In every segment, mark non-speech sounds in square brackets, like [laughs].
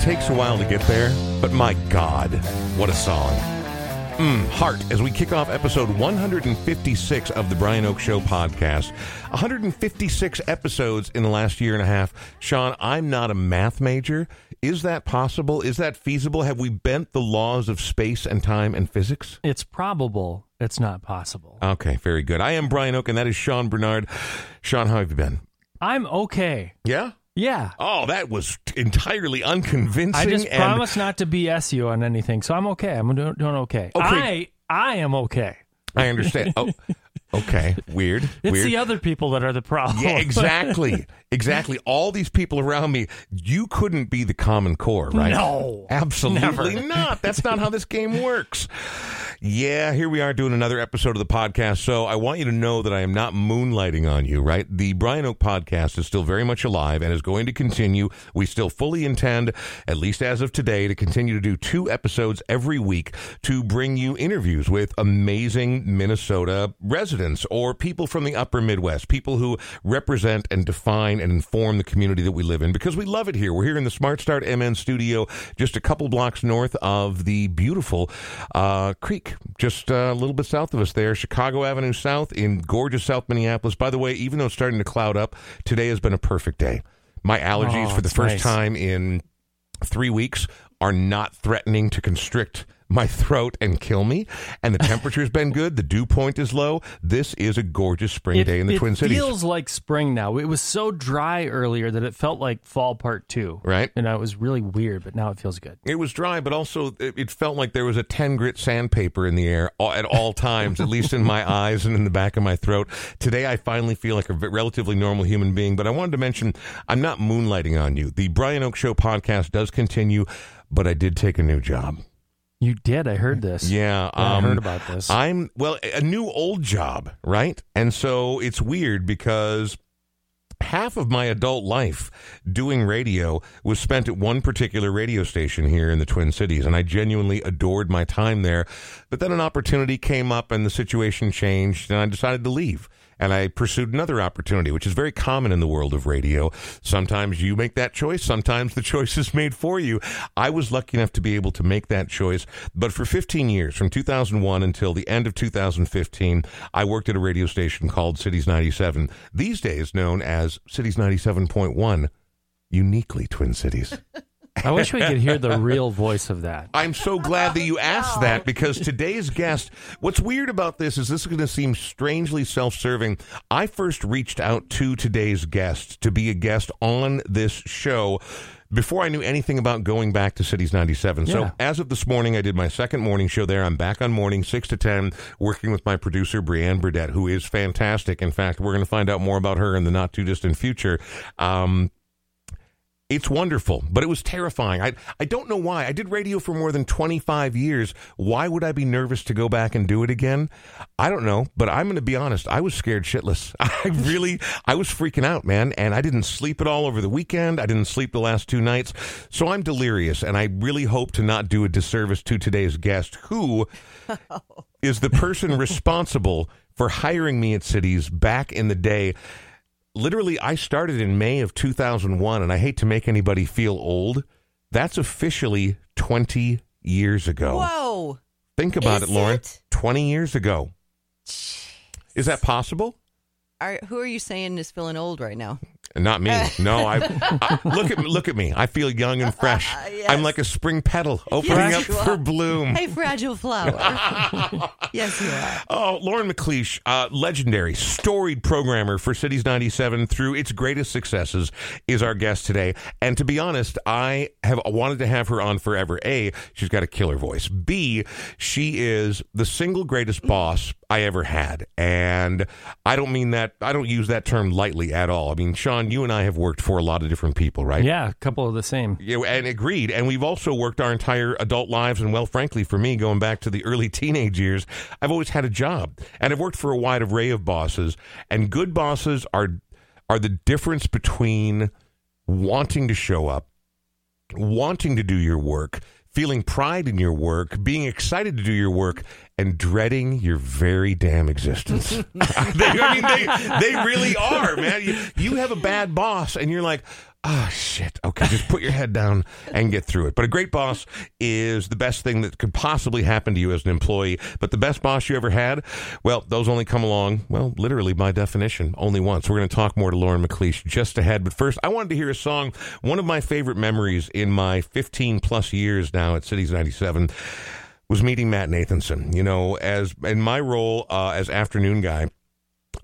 You know, it takes a while to get there, but my God, what a song. Mm, heart, as we kick off episode 156 of the Brian Oake Show podcast. 156 episodes in the last year and a half. Sean, I'm not a math major. Is that possible? Is that feasible? Have we bent the laws of space and time and physics? It's probable. It's not possible. Okay, very good. I am Brian Oake, and that is Sean Bernard. Sean, how have you been? I'm okay. Yeah? Yeah. Oh, that was entirely unconvincing. I just and- promise not to BS you on anything, so I'm okay. I'm doing, doing okay. Oh, okay. I I am okay. I understand. Oh, [laughs] okay. Weird. It's Weird. the other people that are the problem. Yeah, exactly. exactly. All these people around me, you couldn't be the common core, right? No. Absolutely Never. not. That's not how this game works. Yeah, here we are doing another episode of the podcast. So I want you to know that I am not moonlighting on you, right? The Brian Oake podcast is still very much alive and is going to continue. We still fully intend, at least as of today, to continue to do two episodes every week to bring you interviews with amazing Minnesota residents or people from the upper Midwest, people who represent and define and inform the community that we live in because we love it here. We're here in the Smart Start MN studio, just a couple blocks north of the beautiful uh, creek, just uh, a little bit south of us there, Chicago Avenue South in gorgeous South Minneapolis. By the way, even though it's starting to cloud up, today has been a perfect day. My allergies Oh, for the first nice. time in three weeks are not threatening to constrict my throat and kill me. And the [laughs] temperature's been good. The dew point is low. This is a gorgeous spring It, day in the Twin Cities. It feels like spring now. It was so dry earlier that it felt like fall part two. Right. And it was really weird, but now it feels good. It was dry, but also it, it felt like there was a 10 grit sandpaper in the air at all times, at least in my [laughs] eyes and in the back of my throat. Today, I finally feel like a relatively normal human being, but I wanted to mention I'm not moonlighting on you. The Brian Oake Show podcast does continue, but I did take a new job. You did. I heard this. Yeah, I um, heard about this. I'm well, a new old job, right? And so it's weird because half of my adult life doing radio was spent at one particular radio station here in the Twin Cities, and I genuinely adored my time there. But then an opportunity came up, and the situation changed, and I decided to leave. And I pursued another opportunity, which is very common in the world of radio. Sometimes you make that choice, sometimes the [laughs] choice is made for you. I was lucky enough to be able to make that choice. But for 15 years, from 2001 until the end of 2015, I worked at a radio station called Cities 97, these days known as Cities 97.1, uniquely Twin Cities. [laughs] I wish we could hear the real voice of that. I'm so glad that you asked that because today's guest, what's weird about this is this is going to seem strangely self serving. I first reached out to today's guest to be a guest on this show. Before I knew anything about going back to Cities 97. So, as of this morning, I did my second morning show there. I'm back on morning 6 to 10, working with my producer, Brianne Burdett, who is fantastic. In fact, we're going to find out more about her in the not too distant future. Um, it's wonderful, but it was terrifying. I I don't know why. I did radio for more than 25 years. Why would I be nervous to go back and do it again? I don't know, but I'm going to be honest. I was scared shitless. [laughs] I really I was freaking out, man, and I didn't sleep at all over the weekend. I didn't sleep the last two nights. So I'm delirious and I really hope to not do a disservice to today's guest who [laughs] is the person responsible for hiring me at Cities back in the day literally I started in May of 2001 and I hate to make anybody feel old. That's officially 20 years ago. Whoa. Think about Is it, Lauren. it? 20 years ago. Is that possible? Are, who are you saying is feeling old right now? Not me. [laughs] No, I, I look at me, look at me. I feel young and fresh. [laughs] Yes. I'm like a spring petal opening Yes, up for bloom. A fragile flower. [laughs] yes, you are. Oh, Lauren McLeish, uh, legendary, storied programmer for Cities 97 through its greatest successes, is our guest today. And to be honest, I have wanted to have her on forever. A, she's got a killer voice. B, she is the single greatest boss I ever had. And I don't mean that, I don't use that term lightly at all. I mean, Sean, you and I have worked for a lot of different people, right? Yeah, a couple of the same. Yeah, and agreed. And we've also worked our entire adult lives. And well, frankly, for me, going back to the early [laughs] teenage years, I've always had a job, and I've worked for a wide array of bosses. And good bosses are are the difference between wanting to show up, wanting to do your work, feeling pride in your work, being excited to do your work, and dreading your very damn existence. [laughs] they, I mean, they, they really are, man. You, you have a bad boss, and you're like, Ah, shit. Okay, just put your head down and get through it. But a great boss is the best thing that could possibly happen to you as an employee. But the best boss you ever had, well, those only come along, well, literally by definition, only once. We're going to talk more to Lauren McLeish just ahead. But first, I wanted to hear a song. One of my favorite memories in my 15 plus years now at Cities 97 was meeting Matt Nathanson. You know, as in my role uh, as afternoon guy,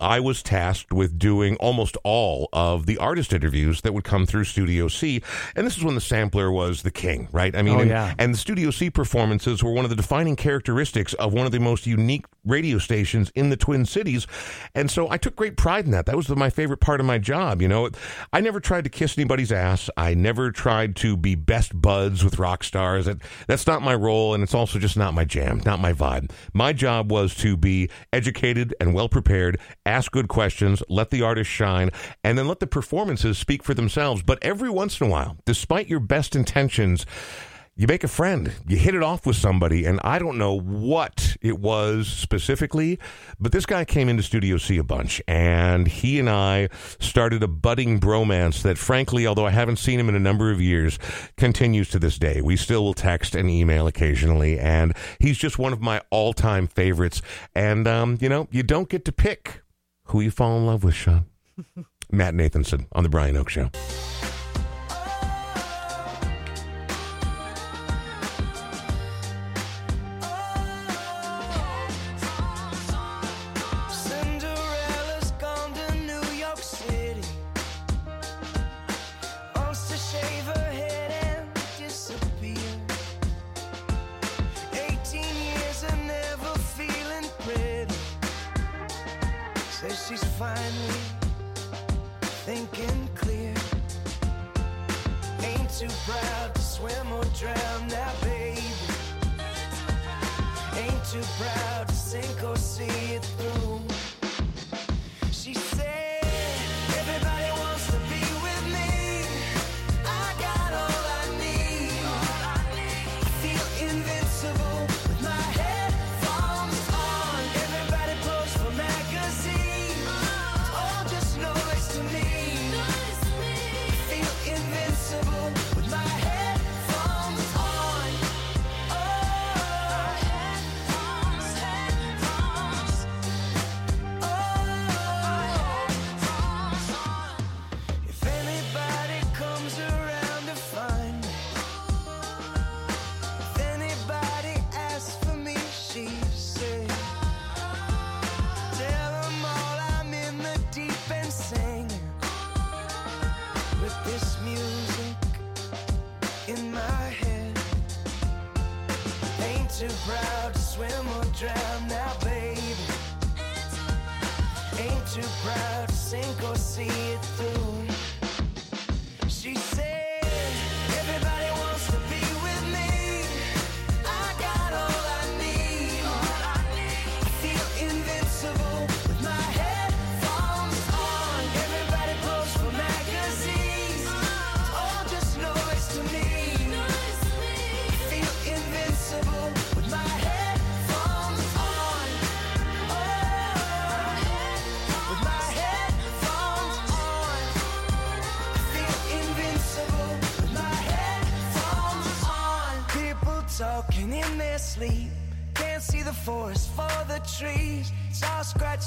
I was tasked with doing almost all of the artist interviews that would come through Studio C. And this is when the sampler was the king, right? I mean, Oh, and, yeah. and the Studio C performances were one of the defining characteristics of one of the most unique radio stations in the Twin Cities. And so I took great pride in that. That was my favorite part of my job. You know, I never tried to kiss anybody's ass. I never tried to be best buds with rock stars. That, that's not my role. And it's also just not my jam, not my vibe. My job was to be educated and well prepared, ask good questions, let the artist shine, and then let the performances speak for themselves. But every once in a while, despite your best intentions, you make a friend. You hit it off with somebody, and I don't know what it was specifically, but this guy came into Studio C a bunch, and he and I started a budding bromance that, frankly, although I haven't seen him in a number of years, continues to this day. We still will text and email occasionally, and he's just one of my all time favorites. And, um, you know, you don't get to pick who you fall in love with, Sean. [laughs] Matt Nathanson on The Brian Oake Show. Too proud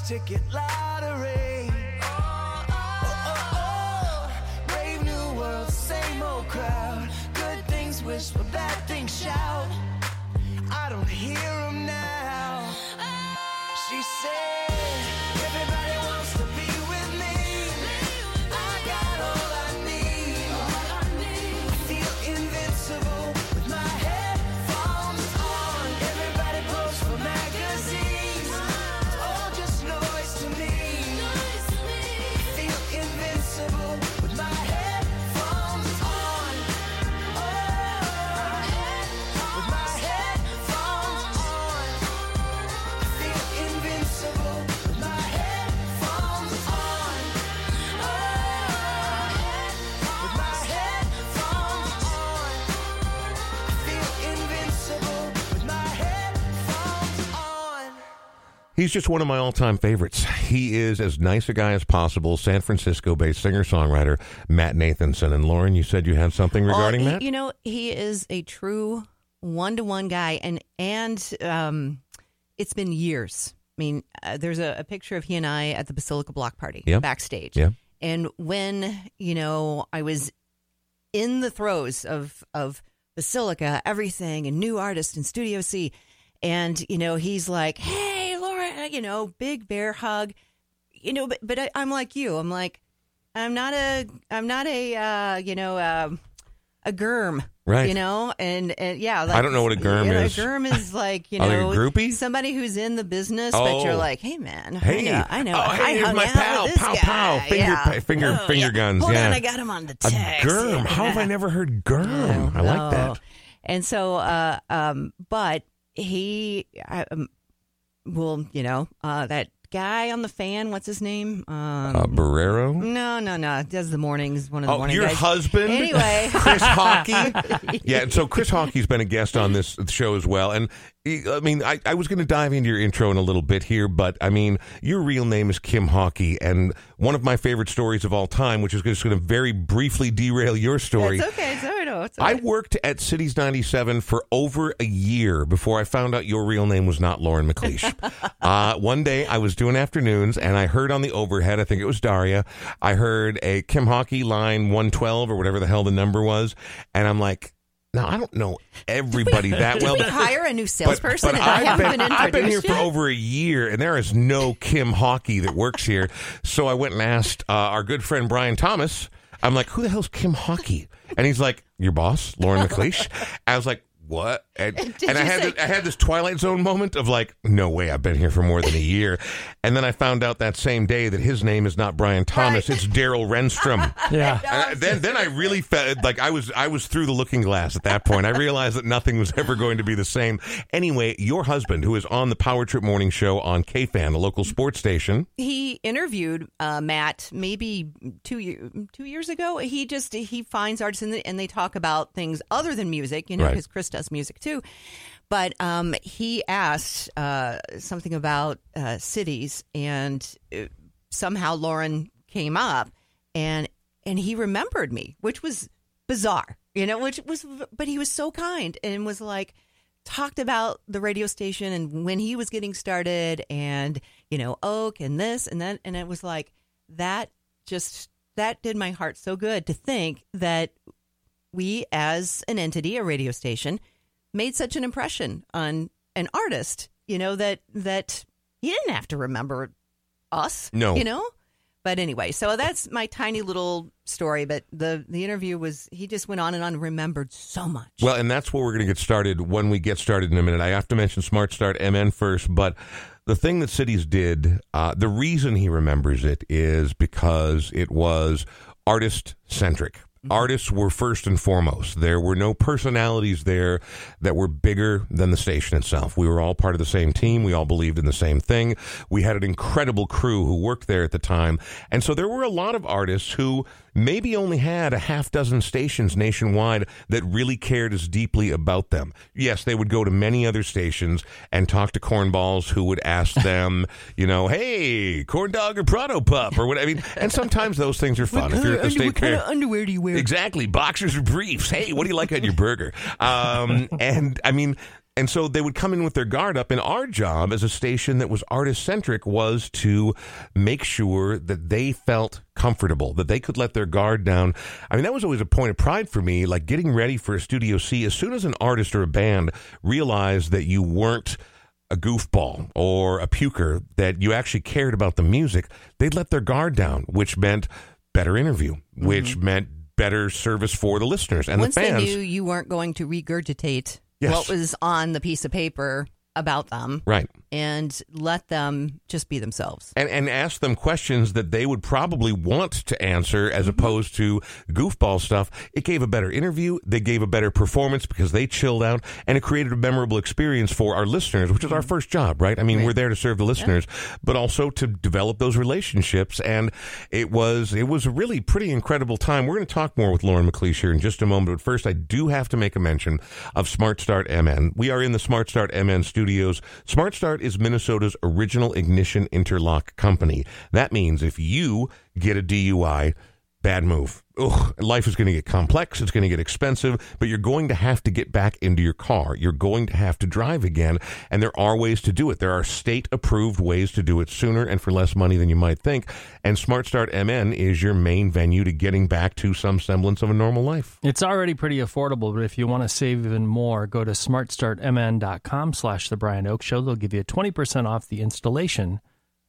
ticket lottery. Oh, oh, oh. Brave new world, same old crowd. Good things bad He's just one of my all time favorites. He is as nice a guy as possible, San Francisco based singer songwriter Matt Nathanson. And Lauren, you said you had something regarding Well, that? You know, he is a true one to one guy, and and um, it's been years. I mean, uh, there's a, a picture of he and I at the Basilica Block Party backstage. And when you know I was in the throes of of Basilica, everything, and new artist and Studio C, and you know he's like, "Hey, Laura," you know, big bear hug, you know. But but I, I'm like you. I'm like, I'm not a I'm not a uh, you know um a germ. Right. You know, and, and yeah, I don't know what a germ you know, is. A germ is [laughs] like you Oh, like a know, groupie? somebody who's in the business, Oh. but you're like, hey man, Hey, I know, I know. Oh, I hey, here's hung my pal. Pow, guy. pow. Finger, yeah. pa- finger- Oh, finger yeah. guns, Hold yeah. on, I got him on the a text. germ. How have I never heard germ? I like that. Oh. And so, uh, um, but he, I, um, well, you know, uh, that guy on the fan, what's his name? Um, Uh, Barrero? no, no, no. Does the mornings, one of the Oh, morning your guys. husband? Anyway. [laughs] Chris Hawkey. [laughs] yeah, and so Chris Hawkey's been a guest on this show as well. And he- I mean, I, I was going to dive into your intro in a little bit here, but I mean, your real name is Kim Hawkey. And one of my favorite stories of all time, which is just going to very briefly derail your story. It's okay. It's all right. no, It's all I worked at Cities 97 for over a year before I found out your real name was not Lauren McLeish. [laughs] uh, one day I was doing afternoons and I heard on the overhead, I think it was Daria, I heard a Kim Hawkey line 112 or whatever the hell the number was. And I'm like, now I don't know everybody that well. we hire a new salesperson but I I've, been, been I've been here for over a year, and there is no Kim Hawkey that works here. So I went and asked uh, our good friend Brian Thomas. I'm like, who the hell's Kim Hawkey? And he's like, your boss, Lauren McLeish. I was like, what? And, [laughs] and I had say- this, I had this Twilight Zone moment of like, no way, I've been here for more than a year. And then I found out that same day that his name is not Brian Thomas, Right. it's Daryl Renstrom. [laughs] Yeah. And I- then, then I really felt like I was I was through the looking glass at that point. I realized that nothing was ever going to be the same. Anyway, your husband, who is on the Power Trip Morning Show on KFan, a local sports station, he interviewed uh, Matt maybe two year, two years ago. He just he finds artists and they, and they talk about things other than music, you know, Right. because Chris does music too. But um, he asked uh, something about uh, cities, and uh, somehow Lauren came up, and and he remembered me, which was bizarre, you know, which was, but he was so kind and was like talked about the radio station and when he was getting started and you know oak and this and that and it was like that just that did my heart so good to think that we as an entity a radio station made such an impression on an artist you know that that he didn't have to remember us No. you know but anyway so that's my tiny little story but the the interview was he just went on and on remembered so much Well, and that's where we're going to get started when we get started in a minute. I have to mention Smart Start MN first, but the thing that Cities did, uh, the reason he remembers it is because it was artist centric. Mm-hmm. Artists were first and foremost. There were no personalities there that were bigger than the station itself. We were all part of the same team. We all believed in the same thing. We had an incredible crew who worked there at the time. And so there were a lot of artists who maybe only had a half dozen stations nationwide that really cared as deeply about them. Yes, they would go to many other stations and talk to cornballs who would ask [laughs] them, you know, hey, corn dog or Pronto Pup or whatever. I mean, and sometimes those things are fun. If you're at the state fair. underwear do you wear Exactly. Boxers or briefs. Hey, what do you like on your burger? Um, [laughs] and I mean, and so they would come in with their guard up. And our job as a station that was artist centric was to make sure that they felt comfortable, that they could let their guard down. I mean, that was always a point of pride for me, like getting ready for a Studio C. As soon as an artist or a band realized that you weren't a goofball or a puker, that you actually cared about the music, they'd let their guard down, which meant better interview, which meant better service for the listeners and Mm-hmm. Once the fans. they knew you weren't going to regurgitate Yes. what was on the piece of paper about them right. and let them just be themselves. And, and ask them questions that they would probably want to answer as Mm-hmm. opposed to goofball stuff. It gave a better interview. They gave a better performance because they chilled out and it created a memorable experience for our listeners, which is our first job, right? I mean, we're there to serve the listeners, but also to develop those relationships. And it was, it was a really pretty incredible time. We're going to talk more with Lauren McLeish here in just a moment. But first, I do have to make a mention of Smart Start MN. We are in the Smart Start MN studio Studios. Smart Start is Minnesota's original ignition interlock company. That means if you get a DUI, bad move. Ugh, life is going to get complex. It's going to get expensive, but you're going to have to get back into your car. You're going to have to drive again. And there are ways to do it. There are state approved ways to do it sooner and for less money than you might think. And Smart Start MN is your main venue to getting back to some semblance of a normal life. It's already pretty affordable, but if you want to save even more, go to smartstartmn.com slash the Brian Oake Show. They'll give you 20% off the installation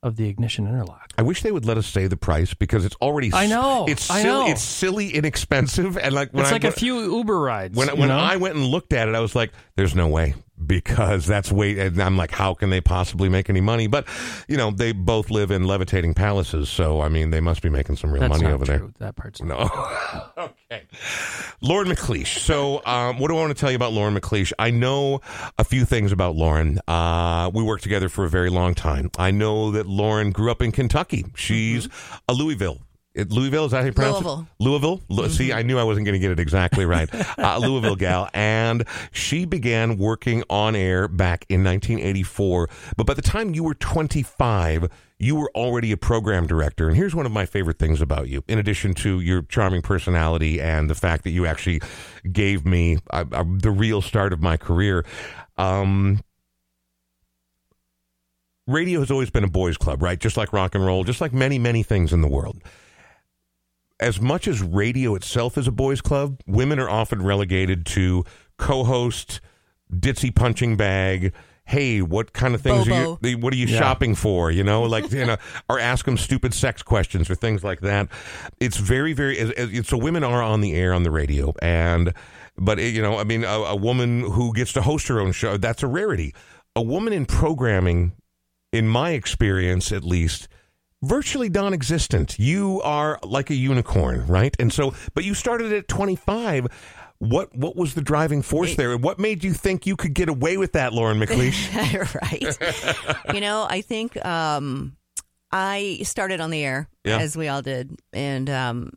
of the ignition interlock. I wish they would let us say the price because it's already. I know, It's I silly, know. It's silly, inexpensive, and like when It's I like a few Uber rides. when when know? I went and looked at it, I was like, "There's no way." Because that's way, and I'm like, how can they possibly make any money? But, you know, they both live in levitating palaces, so I mean, they must be making some real That's money not over true. That part's. No, [laughs] okay. Lauren McLeish. So, um, what do I want to tell you about Lauren McLeish? I know a few things about Lauren. Uh, we worked together for a very long time. I know that Lauren grew up in Kentucky. She's a Louisville. It, Louisville is that how you pronounce Louisville. it? Louisville. Lu- See, I knew I wasn't going to get it exactly right. [laughs] uh, Louisville gal, and she began working on air back in 1984. But by the time you were 25, you were already a program director. And here's one of my favorite things about you, in addition to your charming personality and the fact that you actually gave me uh, uh, the real start of my career. Um, radio has always been a boys' club, right? Just like rock and roll, just like many, many things in the world. As much as radio itself is a boys' club, women are often relegated to co-host, ditzy punching bag. Hey, what kind of things Bobo. are you? What are you Yeah. shopping for? You know, like you know, or ask them stupid sex questions or things like that. It's very, very. as- as- So women are on the air on the radio, and but eh, you know, I mean, a, a woman who gets to host her own show that's a rarity. A woman in programming in my experience at least, virtually non existent. You are like a unicorn, right? And so, but you started at 25. What what was the driving force there? What made you think you could get away with that, Lauren [laughs] McLeish? right. you know, I think um, I started on the air Yeah. as we all did, and um,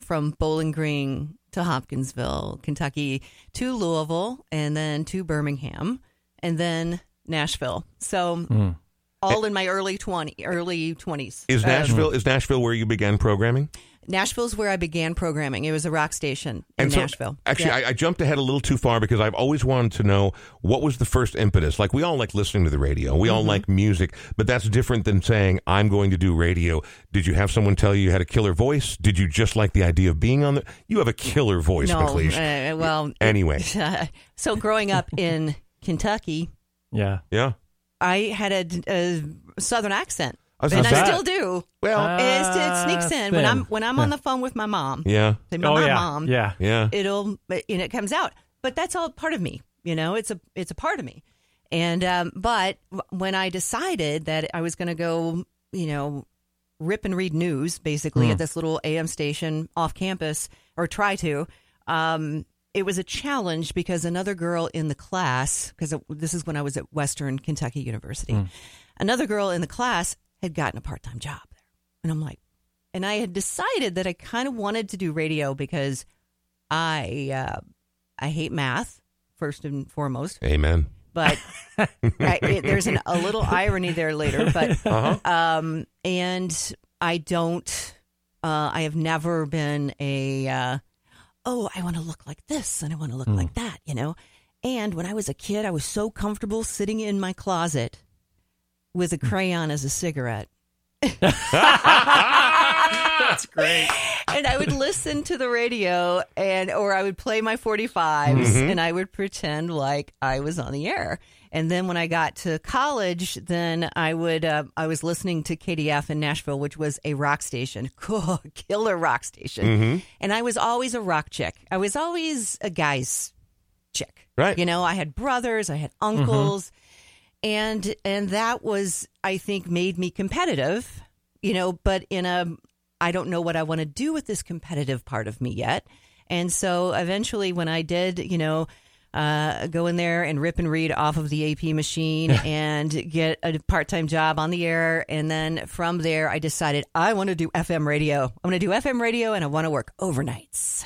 from Bowling Green to Hopkinsville, Kentucky, to Louisville, and then to Birmingham, and then Nashville. So all in my early twenty, early twenties. Is Nashville is Nashville where you began programming? Nashville's where I began programming. It was a rock station in And so, Nashville. Actually, Yeah. I, I jumped ahead a little too far because I've always wanted to know what was the first impetus. Like we all like listening to the radio, we Mm-hmm. all like music, but that's different than saying I'm going to do radio. Did you have someone tell you you had a killer voice? Did you just like the idea of being on the? You have a killer voice, no, McLeish. uh, well, Anyway. [laughs] so growing up in Kentucky, yeah. yeah. I had a, a southern accent, I and I say- still do. Well, Uh, It's- it sneaks in when. I'm when I'm on the phone with my mom. yeah, Say, Oh, my yeah. mom. Yeah. yeah. It'll and it comes out, but that's all part of me. You know, it's a it's a part of me. And um, but when I decided that I was going to go, you know, rip and read news basically at this little AM station off campus or try to. Um, it was a challenge because another girl in the class, because this is when I was at Western Kentucky University, another girl in the class had gotten a part time job there. And I'm like, and I had decided that I kind of wanted to do radio because I uh, I hate math first and foremost, Amen. but [laughs] I, it, there's an, a little irony there later. But Uh-huh. um, and I don't. Uh, I have never been a. Oh, I want to look like this and I want to look hmm. like that, you know. And when I was a kid, I was so comfortable sitting in my closet with a hmm. crayon as a cigarette. [laughs] That's great. [laughs] and I would listen to the radio and or I would play my 45s Mm-hmm. and I would pretend like I was on the air. And then when I got to college, then I would uh, I was listening to KDF in Nashville, which was a rock station, [laughs] cool, killer rock station. Mm-hmm. And I was always a rock chick. I was always a guy's chick. Right. You know, I had brothers, I had uncles, and and that was I think made me competitive, you know, but in a I don't know what I want to do with this competitive part of me yet. And so eventually when I did, you know, uh, go in there and rip and read off of the AP machine and get a part-time job on the air and then from there I decided I want to do FM radio. I want to do FM radio and I want to work overnights.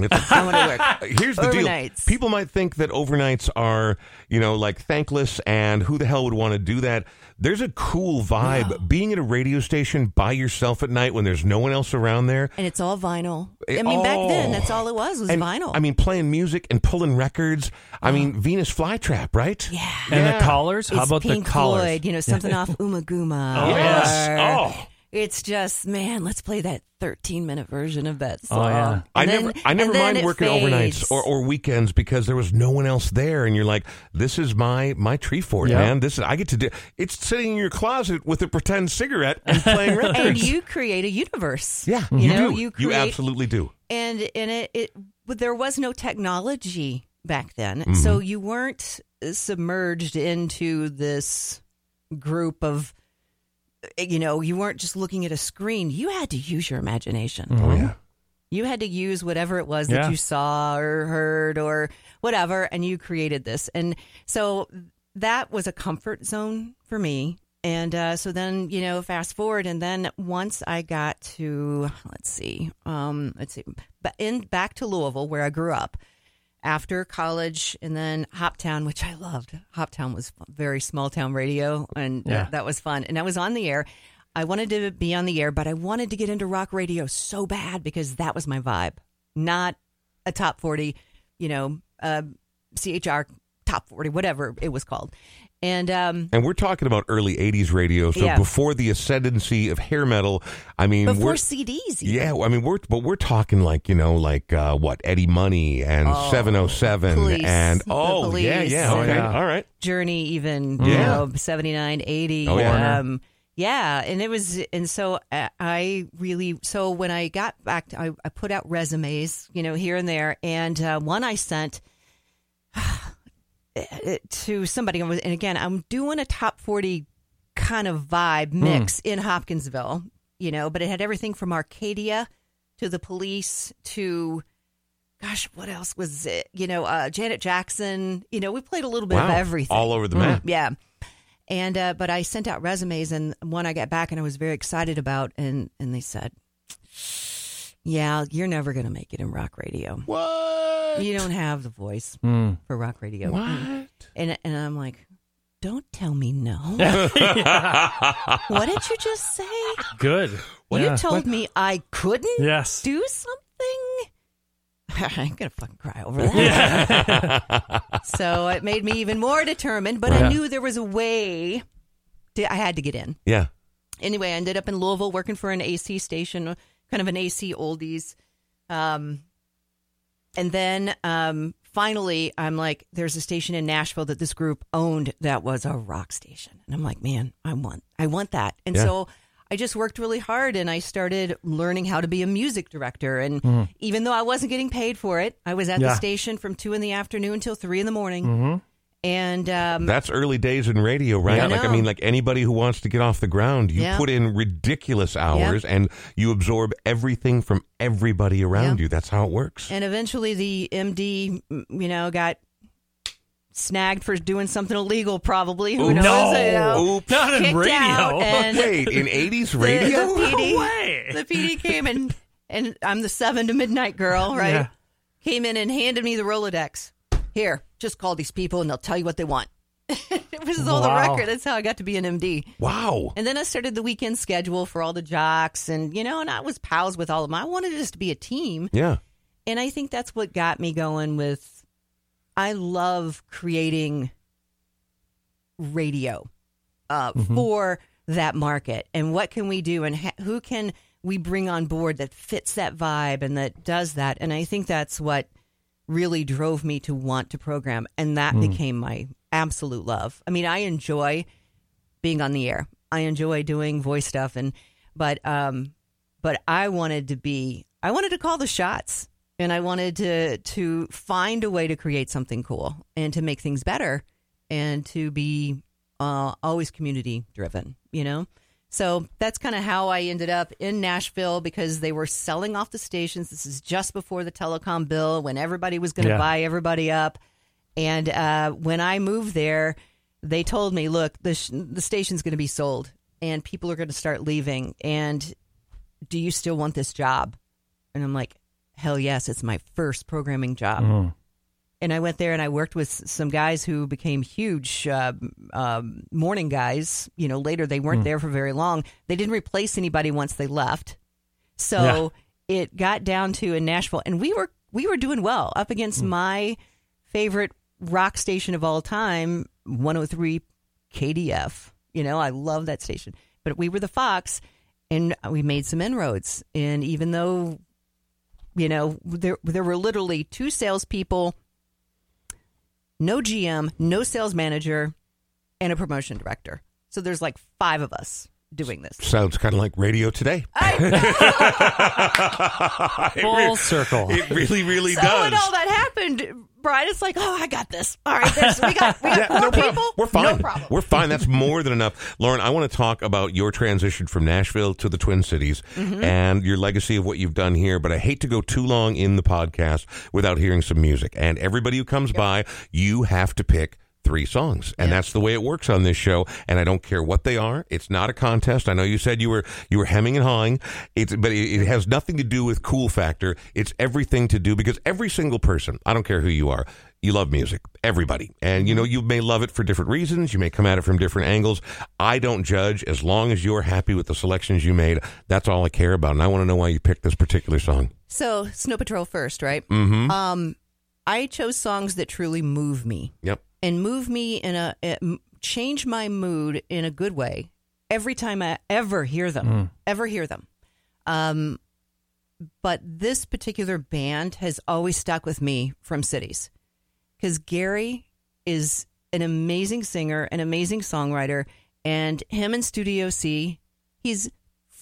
Yes. [laughs] I want to work. Here's the Overnights. deal. People might think that overnights are, you know, like thankless and who the hell would want to do that? There's a cool vibe being at a radio station by yourself at night when there's no one else around there. And it's all vinyl. Eh, I mean, back then, oh. that's all it was, was And, vinyl. I mean, playing music and pulling records. I mean, Venus Flytrap, right? yeah. And Yeah. the collars? How It's about Pink the collars? Floyd, you know, something off Ummagumma. [laughs] Oh, yes. or Oh. It's just, man, let's play that 13 minute version of that song. Oh, yeah. And I then- never, I never mind working fades. overnights or, or weekends because there was no one else there, and you're like, "This is my my tree fort, Yeah. man. This is I get to do." It's sitting in your closet with a pretend cigarette and playing [laughs] records. and you create a universe. yeah, you you know, do. you create, absolutely do. and and it, it but there was no technology back then, Mm-hmm. so you weren't submerged into this group of, you know, you weren't just looking at a screen. You had to use your imagination. Oh yeah. You had to use whatever it was Yeah. that you saw or heard or whatever, and you created this. And so that was a comfort zone for me. And uh, so then, you know, fast forward, and then once I got to, let's see, um, let's see, but in back to Louisville where I grew up after college, and then Hoptown, which I loved. Hoptown was very small town radio, and Yeah. that, that was fun. And I was on the air. I wanted to be on the air, but I wanted to get into rock radio so bad because that was my vibe, not a top 40, you know, uh, CHR top 40, whatever it was called. And um, And we're talking about early '80s radio, so Yeah. before the ascendancy of hair metal. I mean, before we're, CDs, even. yeah, I mean, we're but we're talking like you know, like uh, what Eddie Money and Oh, 707 Police, and oh yeah, yeah, Oh, okay, yeah. all right. Journey, even Yeah. you know, 79, 80. Oh, yeah. Um, yeah, and it was, and so uh, I really, so when I got back, I, I put out resumes, you know, here and there, and uh, one I sent [sighs] to somebody, and again, I'm doing a top 40 kind of vibe mix in Hopkinsville, you know, but it had everything from Arcadia to the police to gosh, what else was it? You know, uh, Janet Jackson. You know, we played a little bit of everything. all over the map. Yeah. And uh, but I sent out resumes, and one I got back, and I was very excited about, and and they said, "Yeah, you're never going to make it in rock radio. What? You don't have the voice Mm. for rock radio." What? And and I'm like, "Don't tell me no. [laughs] what did you just say? Good. You Yeah. told me I couldn't Yes. do something." [laughs] I'm gonna fucking cry over that. Yeah. [laughs] so it made me even more determined, but Yeah. I knew there was a way. To, I had to get in Yeah. anyway. I ended up in Louisville working for an AC station, kind of an AC oldies. Um, and then um, finally, I'm like, there's a station in Nashville that this group owned that was a rock station, and I'm like, man, I want, I want that. And Yeah. so I just worked really hard, and I started learning how to be a music director. And even though I wasn't getting paid for it, I was at Yeah. the station from two in the afternoon until three in the morning. Mm-hmm. And um, That's early days in radio, right? Yeah, I like I mean, like anybody who wants to get off the ground, you Yeah. put in ridiculous hours and you absorb everything from everybody around Yeah. you. That's how it works. And eventually the MD, you know, got snagged for doing something illegal, probably. Who Oops. knows? No. you know? Oops. Not in radio. [laughs] Wait, in '80s radio? The, PD, way. the PD came and, and I'm the seven to midnight girl, right? Yeah. Came in and handed me the Rolodex. Here, just call these people and they'll tell you what they want. [laughs] it was all the record. That's how I got to be an MD. Wow. And then I started the weekend schedule for all the jocks, and you know, and I was pals with all of them. I wanted us to be a team. Yeah. And I think that's what got me going with I love creating radio uh, for that market. And what can we do and ha- who can we bring on board that fits that vibe and that does that? And I think that's what really drove me to want to program. And that became my absolute love. I mean, I enjoy being on the air. I enjoy doing voice stuff and but um but I wanted to be I wanted to call the shots and I wanted to to find a way to create something cool and to make things better and to be uh, always community driven, you know. So that's kind of how I ended up in Nashville because they were selling off the stations. This is just before the telecom bill when everybody was going to Yeah. buy everybody up. And uh, when I moved there, they told me, "Look, the sh- the station's going to be sold, and people are going to start leaving. And do you still want this job?" And I'm like, hell yes, it's my first programming job. Mm. And I went there and I worked with some guys who became huge uh, um, morning guys. You know, later they weren't there for very long. They didn't replace anybody once they left. So it got down to in Nashville, and we were we were doing well up against my favorite rock station of all time, 103 KDF. You know, I love that station. But we were the Fox, and we made some inroads. And even though, you know, there there were literally two salespeople, no GM, no sales manager, and a promotion director. So there's like five of us doing this. Sounds kind of like radio today. [laughs] It Full circle. It really, really so does. when all that happened, Brian, it's like, oh, I got this. All right, there's, we got we got [laughs] Yeah, four no people. problem. We're fine. No problem. We're fine. That's more than enough. Lauren, I want to talk about your transition from Nashville to the Twin Cities Mm-hmm. and your legacy of what you've done here. But I hate to go too long in the podcast without hearing some music. And everybody who comes by, you have to pick three songs and that's the way it works on this show and i don't care what they are it's not a contest. I know you said you were you were hemming and hawing. It's but it, it has nothing to do with cool factor. It's everything to do because every single person i don't care who you are you love music everybody. And you know you may love it for different reasons. You may come at it from different angles. I don't judge. As long as you're happy with the selections you made that's all i care about and i want to know why you picked this particular song. So Snow Patrol first, right? Mm-hmm. Um, I chose songs that truly move me. Yep and move me in a change my mood in a good way every time I ever hear them, ever hear them. Um, but this particular band has always stuck with me from Cities because Gary is an amazing singer, an amazing songwriter, and him in Studio C, he's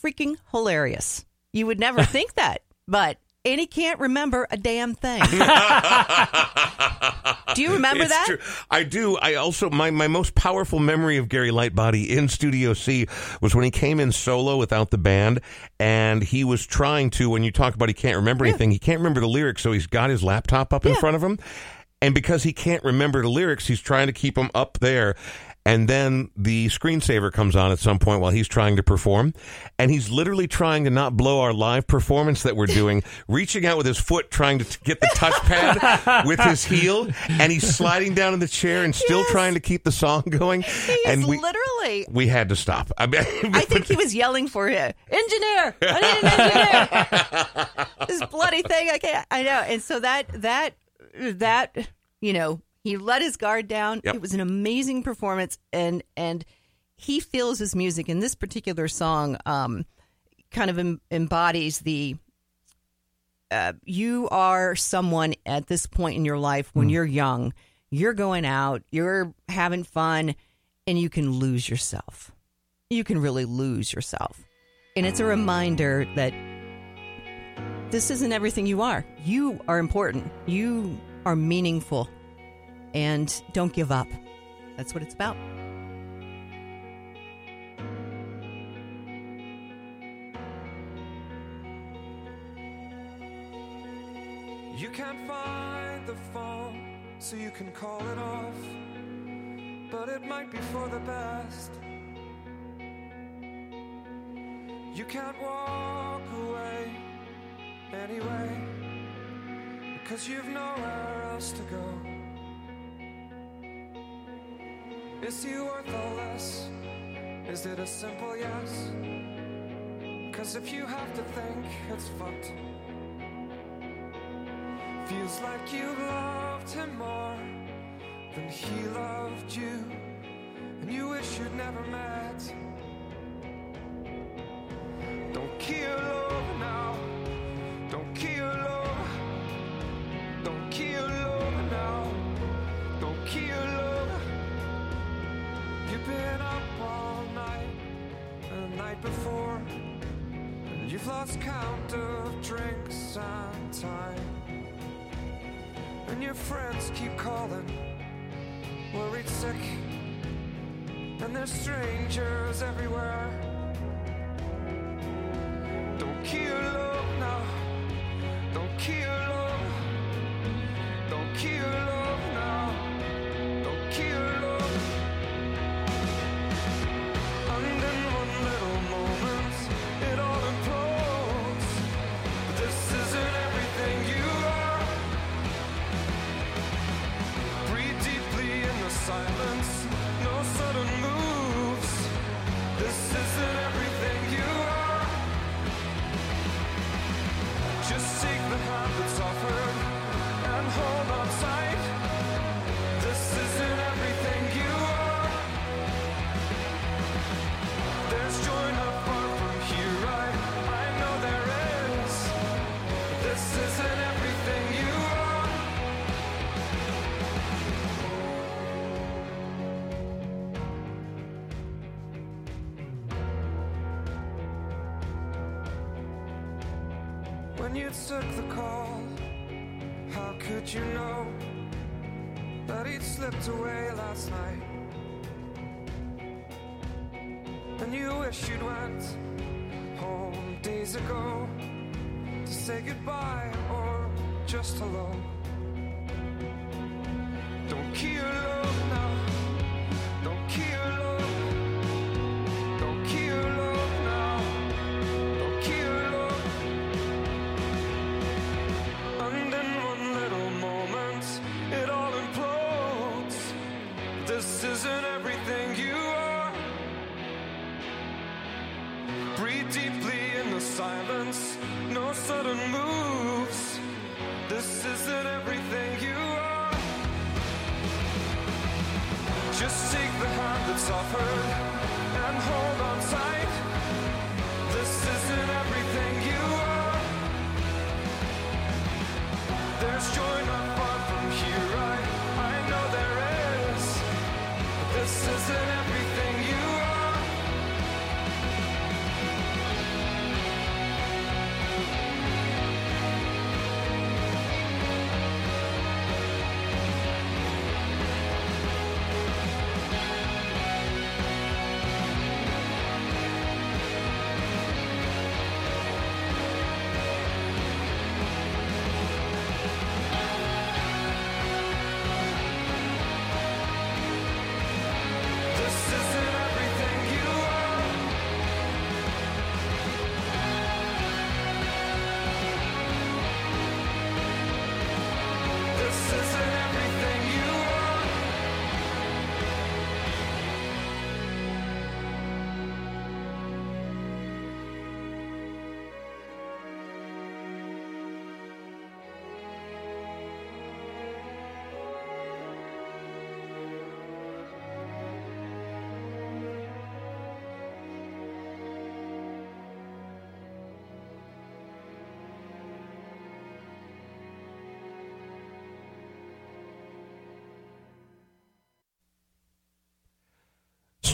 freaking hilarious. You would never [laughs] think that, but and he can't remember a damn thing. [laughs] Do you remember It's that? true. I do. I also my my most powerful memory of Gary Lightbody in Studio C was when he came in solo without the band, and he was trying to. When you talk about he can't remember anything, he can't remember the lyrics, so he's got his laptop up in front of him, and because he can't remember the lyrics, he's trying to keep them up there. And then the screensaver comes on at some point while he's trying to perform. And he's literally trying to not blow our live performance that we're doing, [laughs] reaching out with his foot, trying to t- get the touchpad with his heel. And he's sliding down in the chair and still Yes. trying to keep the song going. He and we, literally. we had to stop. I, mean, [laughs] I think he was yelling for him, engineer. I need an engineer. [laughs] this bloody thing. I can't. I know. And so that that that you know he let his guard down. Yep. It was an amazing performance, and and he feels his music. And this particular song, um, kind of em- embodies the. Uh, you are someone at this point in your life when you're young. You're going out. You're having fun, and you can lose yourself you can really lose yourself. And it's a reminder that this isn't everything you are. You are important. You are meaningful. And don't give up. That's what it's about. You can't find the phone, so you can call it off. But it might be for the best. You can't walk away anyway, because you've nowhere else to go. Is he worth the less? Is it a simple yes? Cause if you have to think, it's fucked. Feels like you loved him more than he loved you, and you wish you'd never met. Don't kill and there's strangers everywhere. Took the call, how could you know that he'd slipped away last night? And you wish you'd went home days ago to say goodbye or just hello.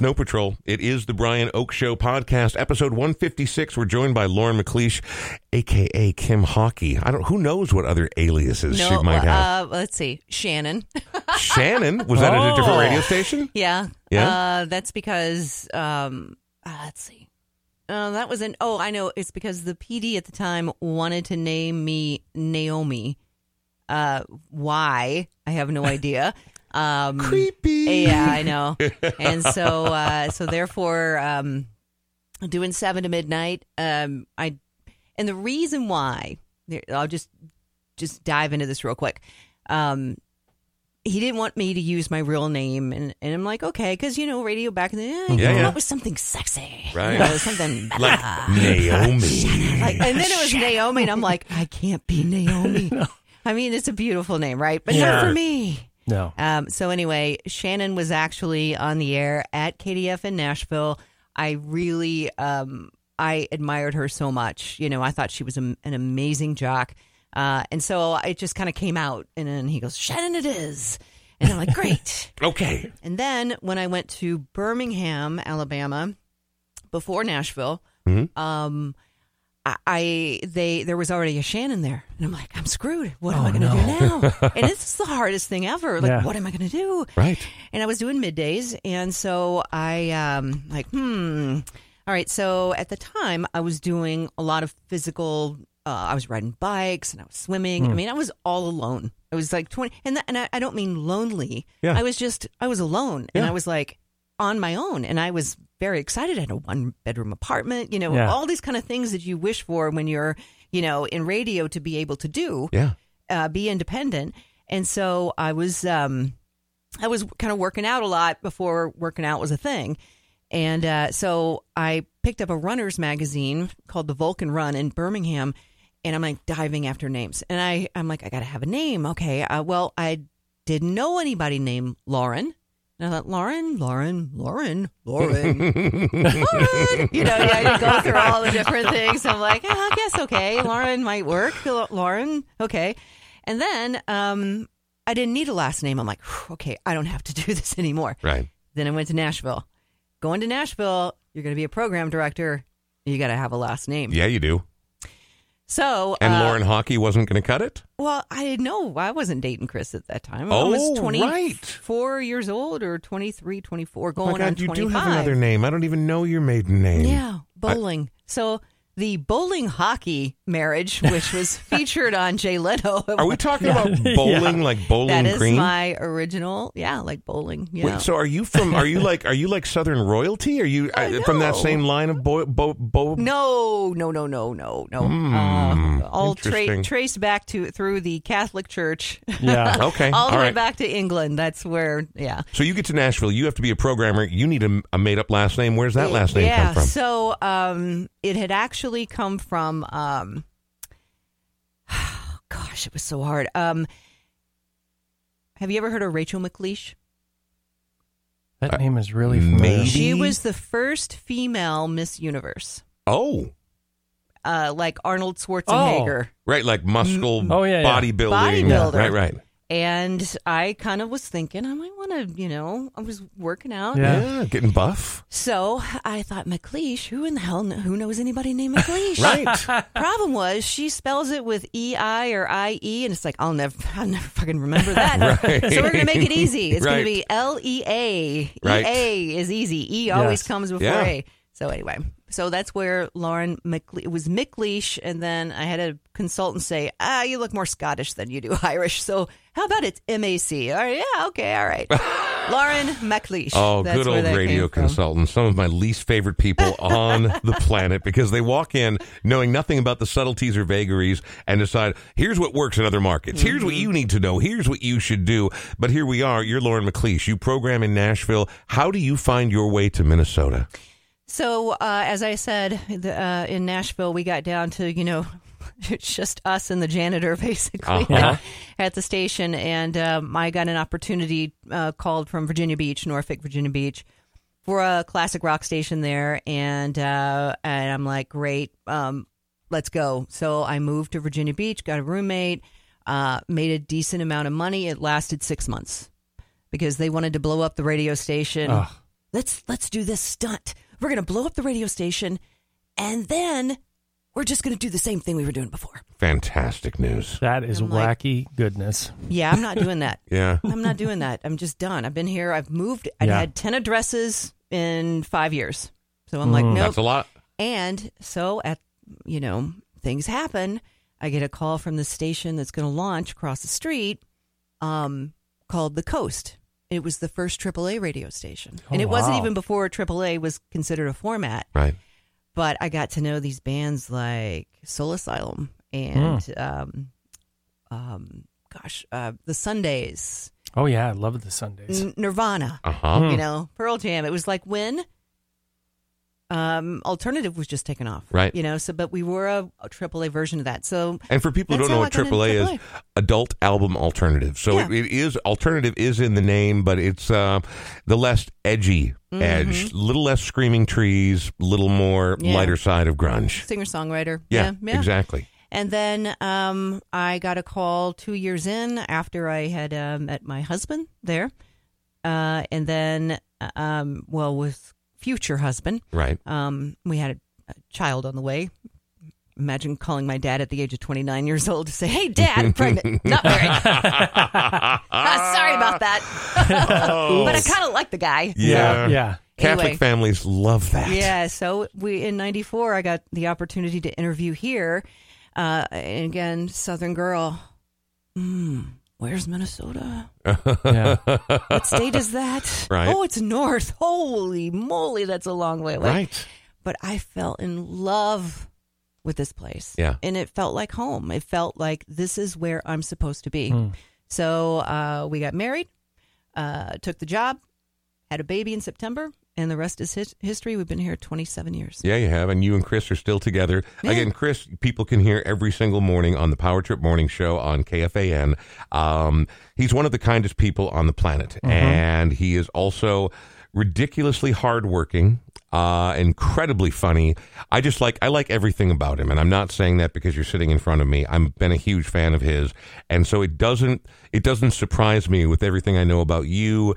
Snow Patrol. It is the Brian Oake Show podcast, episode 156. We're joined by Lauren MacLeash, aka Kim Hawkey. I don't. Who knows what other aliases she might have? uh, let's see, Shannon. [laughs] Shannon was that at a different Oh. radio station? yeah, Yeah? Uh, that's because um, uh, let's see. Uh, that was an. Oh, I know. It's because the PD at the time wanted to name me Naomi. Uh, why? I have no [laughs] idea. Um, Creepy. Yeah, I know. [laughs] and so, uh, so therefore, um, doing seven to midnight. Um, I, and the reason why, I'll just just dive into this real quick. Um, he didn't want me to use my real name, and, and I'm like, okay, because you know, radio back in the day, Yeah, yeah. what was something sexy, Right. You know, something [laughs] Like. Naomi. Like, and then it was [laughs] Naomi, and I'm like, I can't be Naomi. I mean, it's a beautiful name, right? But Yeah. not for me. No. Um, so anyway, Shannon was actually on the air at KDF in Nashville. I really, um, I admired her so much. You know, I thought she was a, an amazing jock. Uh, and so it just kind of came out, and then he goes, "Shannon, it is," and I'm like, "Great." [laughs] Okay. and then when I went to Birmingham, Alabama, before Nashville, Mhm. um, I, I they there was already a Shannon there, and I'm like, I'm screwed. What am Oh, I going to no. do now? [laughs] and it's the hardest thing ever. Like, Yeah. what am I going to do? Right. and I was doing middays, and so I um like hmm. All right, so at the time I was doing a lot of physical. Uh, I was riding bikes and I was swimming. Hmm. I mean, I was all alone. I was like twenty, and that, and I, I don't mean lonely. Yeah. I was just I was alone, and I was like on my own, and I was very excited. I had a one bedroom apartment. You know, Yeah. all these kind of things that you wish for when you're you know in radio to be able to do Yeah. uh, be independent. And so I was, um, I was kind of working out a lot before working out was a thing. And uh, so I picked up a runner's magazine called The Vulcan Run in Birmingham, and I'm like diving after names. And I, I'm like, I got to have a name. Okay. Uh, well, I didn't know anybody named Lauren. And I thought, Lauren, Lauren, Lauren, Lauren, Lauren. [laughs] You know, yeah, you go through all the different [laughs] things. I'm like, oh, I guess okay. Lauren might work. Lauren, okay. And then um, I didn't need a last name. I'm like, okay, I don't have to do [laughs] this anymore. Right. Then I went to Nashville. Going to Nashville, you're going to be a program director. You got to have a last name. Yeah, you do. So, And uh, Lauren Hawkey wasn't going to cut it? well, I know. I wasn't dating Chris at that time. I Oh, was 24 right. years old or 23, 24, Oh going my God, on you 25. do have another name. I don't even know your maiden name. Yeah, bowling. so the bowling Hawkey marriage, which was [laughs] featured on Jay Leno. Are we talking about [laughs] bowling, like bowling That is green? my original. Yeah, like bowling. Yeah. Wait, so are you from? Are you [laughs] like? Are you like Southern royalty? Are you uh, from that same line of bo- bo- bo- No, no, no, no, no, no. Hmm, uh, all interesting. tra- traced back to through the Catholic Church, Yeah. Okay, all the all way right. back to England. That's where, yeah. So you get to Nashville. You have to be a programmer. You need a, a made up last name. Where's that last name yeah. come from? So um, it had actually come from. Um, gosh, it was so hard. Um, have you ever heard of Rachel McLish? That name is really familiar. maybe- She was the first female Miss Universe, oh, uh, like Arnold Schwarzenegger. right, like muscle Oh, yeah, yeah. bodybuilding. Bodybuilder. Right, right. And I kind of was thinking, I might want to, you know, I was working out. Yeah. Yeah, getting buff. So I thought, McLeish, who in the hell, kn- who knows anybody named McLeish? [laughs] Right. Problem was, she spells it with E I or I E, and it's like, I'll never, I'll never fucking remember that. [laughs] Right. So we're going to make it easy. It's gonna be L E A. Right. E A is easy. E always Yes. comes before Yeah. A. So anyway, so that's where Lauren McLe- it was McLeish, and then I had a consultant say, "Ah, you look more Scottish than you do [laughs] Irish. So how about it's M A C? All right, yeah, okay, all right. [laughs] Lauren MacLeash. Oh, That's good where old radio from. consultant. Some of my least favorite people [laughs] on the planet because they walk in knowing nothing about the subtleties or vagaries and decide, here's what works in other markets. Here's Mm-hmm. what you need to know. Here's what you should do. But here we are. You're Lauren MacLeash. You program in Nashville. How do you find your way to Minnesota? So, uh, as I said, the, uh, in Nashville, we got down to, you know, [laughs] it's just us and the janitor [laughs] basically Uh-huh. at the station. And um, I got an opportunity uh, called from Virginia Beach, Norfolk, Virginia Beach, for a classic rock station there. And, uh, and I'm like, great, um, let's go. So I moved to Virginia Beach, got a roommate, uh, made a decent amount of money. It lasted six months because they wanted to blow up the radio station Ugh. let's let's do this stunt. We're going to blow up the radio station and then we're just going to do the same thing we were doing before. Fantastic news. That is I'm like- wacky goodness. Yeah, I'm not doing that. [laughs] Yeah. I'm not doing that. I'm just done. I've been here. I've moved. I've Yeah. had 10 addresses in 5 years. So I'm like, Mm. nope. That's a lot. And so at you know, things happen. I get a call from the station that's going to launch across the street um called The Coast. It was the first AAA radio station. and Oh, it wasn't even before AAA was considered a format. Right. but I got to know these bands like Soul Asylum and um, um, gosh, uh, the Sundays, Oh yeah, I love the Sundays. N- Nirvana, Uh huh. you know, Pearl Jam. It was like when um, alternative was just taken off, Right. You know, so but we were a, a AAA version of that. So And for people who don't know what got AAA is, adult album alternative. So Yeah. it, it is alternative is in the name, but it's uh, the less edgy edge, little less screaming trees, little more Mm-hmm. Yeah. lighter side of grunge. singer songwriter, Yeah, yeah, exactly. And then um, I got a call two years in after I had uh, met my husband there. Uh, and then, um, well, with future husband, Right. um, we had a, a child on the way. Imagine calling my dad at the age of 29 years old to say, Hey, dad, I'm [laughs] pregnant, not married. [laughs] Ah, sorry about that. but I kind of like the guy. Yeah. yeah. Catholic Anyway. families love that. Yeah, so we in '94, I got the opportunity to interview here, uh, and again, Southern girl. Hmm, where's Minnesota? Yeah. [laughs] What state is that? Right. Oh, it's north. Holy moly, that's a long way away. Right. But I fell in love with this place. Yeah. and it felt like home. It felt like this is where I'm supposed to be. Hmm. So uh, we got married. uh, took the job, had a baby in September, and the rest is his- history. We've been here 27 years. Yeah, you have, and you and Chris are still together. Yeah. Again, Chris, people can hear every single morning on the Power Trip Morning Show on KFAN. Um, he's one of the kindest people on the planet, and he is also ridiculously hardworking, uh, incredibly funny. I just like I like everything about him, and I'm not saying that because you're sitting in front of me. I've been a huge fan of his, and so it doesn't it doesn't surprise me with everything I know about you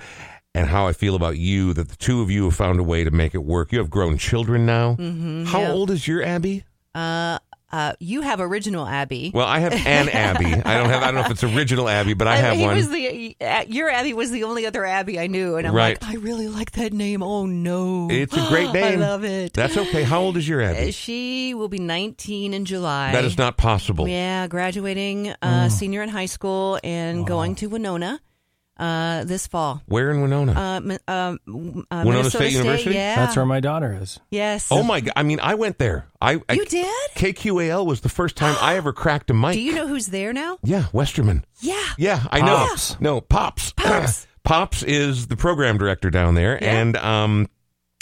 and how I feel about you that the two of you have found a way to make it work. You have grown children now. Mm-hmm, How yeah. old is your Abby? Uh, uh, you have original Abby. Well, I have an [laughs] Abby. I don't have. I don't know if it's original Abby, but I have he one. Was the uh, your Abby was the only other Abby I knew, and I'm Right. like, I really like that name. Oh no, It's a great [gasps] name. I love it. That's okay. How old is your Uh, Abby? She will be 19 in July. That is not possible. Yeah, graduating Oh. uh, senior in high school and going to Winona uh, this fall. Where in Winona? Uh, uh, uh, Winona Minnesota State University? Yeah, That's where my daughter is. Yes. oh my god! I mean, I went there. I, I You did? KQAL was the first time I ever cracked a mic. Do you know who's there now? Yeah, Westerman. Yeah. Yeah, I Pops. know. No, Pops. Pops. [clears throat] Pops is the program director down there, Yeah. and um,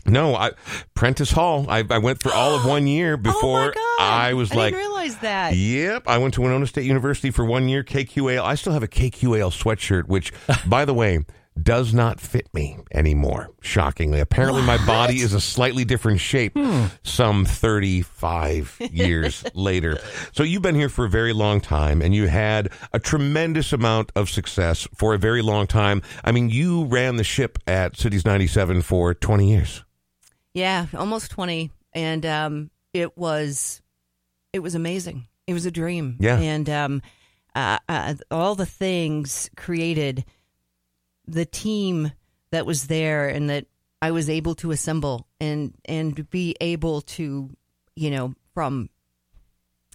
no, I Prentice Hall. I, I went for all of [gasps] one year oh before God. I was I like, didn't realize that. Yep, I went to Winona State University for one year. KQAL. I still have a KQAL sweatshirt, which, [laughs] by the way, does not fit me anymore. Shockingly, apparently my body is a slightly different shape. Hmm. Some thirty-five [laughs] years later. So you've been here for a very long time, and you had a tremendous amount of success for a very long time. I mean, you ran the ship at Cities ninety-seven for twenty years. Yeah, almost 20 and um it was it was amazing. It was a dream. Yeah. And um uh, uh all the things created the team that was there and that I was able to assemble and and be able to, you know, from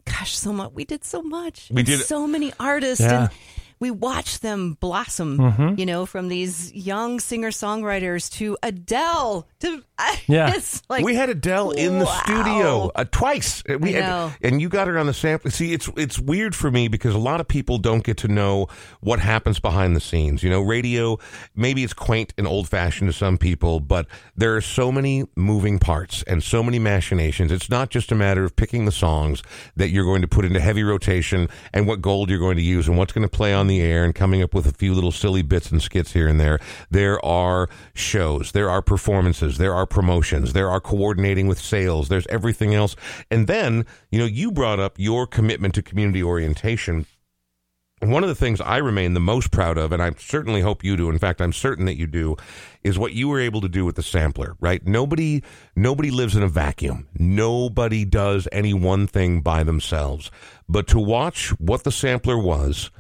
gosh, so much we did so much. We did- so many artists Yeah. and we watched them blossom, Mhm. you know, from these young singer songwriters to Adele to [laughs] Yeah. it's like we had Adele in the studio uh, twice. Uh, We had, and you got her on the sample. See, it's it's weird for me because a lot of people don't get to know what happens behind the scenes. You know, radio maybe it's quaint and old fashioned to some people, but there are so many moving parts and so many machinations. It's not just a matter of picking the songs that you're going to put into heavy rotation and what gold you're going to use and what's going to play on the air and coming up with a few little silly bits and skits here and there. There are shows, there are performances, there are promotions, there are coordinating with sales, there's everything else. And then, you know, you brought up your commitment to community orientation. One of the things I remain the most proud of, and I certainly hope you do, in fact, I'm certain that you do, is what you were able to do with the sampler, right? Nobody nobody lives in a vacuum. Nobody does any one thing by themselves. But to watch what the sampler was,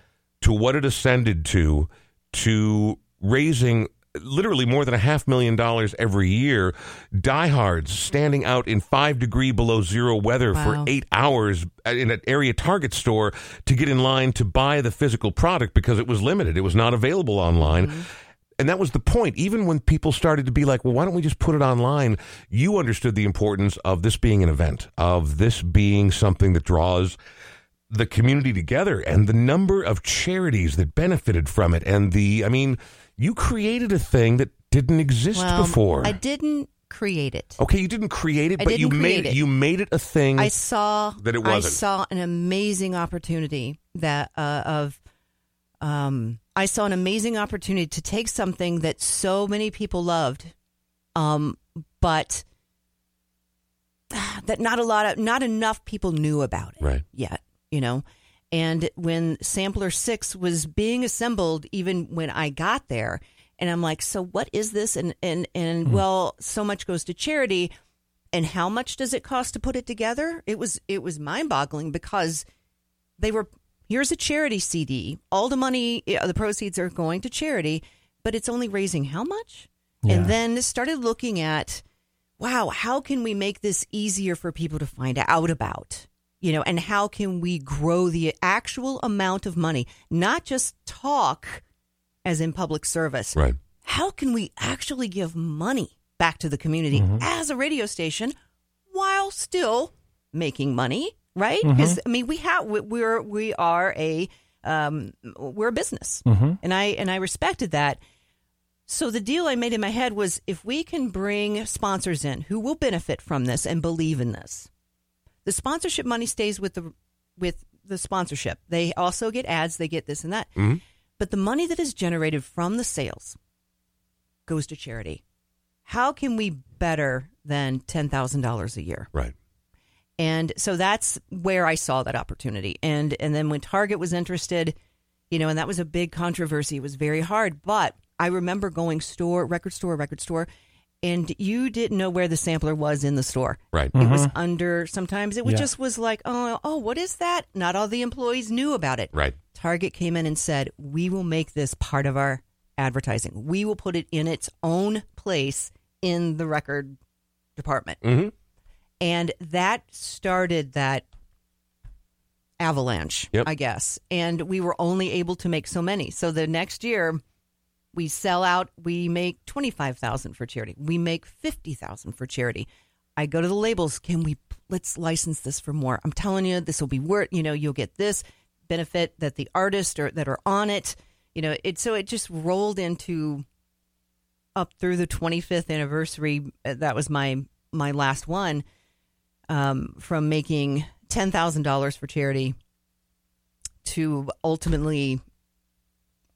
to what it ascended to, to raising literally more than a half million dollars every year, diehards standing out in five degree below zero weather for eight hours in an area Target store to get in line to buy the physical product because it was limited. It was not available online. Mm-hmm. And that was the point. Even when people started to be like, well, why don't we just put it online? You understood the importance of this being an event, of this being something that draws the community together and the number of charities that benefited from it. And the, I mean, you created a thing that didn't exist well, before. I didn't create it. okay, you didn't create it, I but you made it. you made it a thing. I saw That it wasn't. I saw an amazing opportunity that uh, of um I saw an amazing opportunity to take something that so many people loved um but that not a lot of not enough people knew about it Right. yet, you know. And when sampler 6 was being assembled even when I got there and I'm like, "So what is this?" and and and hmm. well, so much goes to charity and how much does it cost to put it together? It was it was mind-boggling because they were here's a charity CD. All the money, the proceeds are going to charity, but it's only raising how much? Yeah. And then started looking at, wow, how can we make this easier for people to find out about? You know, and how can we grow the actual amount of money, not just talk as in public service, right. how can we actually give money back to the community mm-hmm. as a radio station while still making money right? Mm-hmm. Because i mean we have we- we're we are a um we're a business. Mm-hmm. And i and i respected that. So the deal I made in my head was if we can bring sponsors in who will benefit from this and believe in this, the sponsorship money stays with the with the sponsorship. They also get ads, they get this and that. Mm-hmm. But the money that is generated from the sales goes to charity. How can we better than $10,000 a year? Right. And so that's where I saw that opportunity. And and then when Target was interested, you know, and that was a big controversy. It was very hard, but I remember going store, record store, record store, and you didn't know where the sampler was in the store. Right. It was under sometimes it was Yeah. just was like, "Oh, oh, what is that?" Not all the employees knew about it. Right. Target came in and said, "We will make this part of our advertising. We will put it in its own place in the record department." Mhm. And that started that avalanche, Yep. I guess. And we were only able to make so many. So the next year we sell out, we make 25,000 for charity. We make 50,000 for charity. I go to the labels, can we let's license this for more? I'm telling you this will be worth, you know, you'll get this benefit that the artists or that are on it, you know, it so it just rolled into up through the 25th anniversary. uh, That was my my last one um, from making ten thousand dollars for charity to ultimately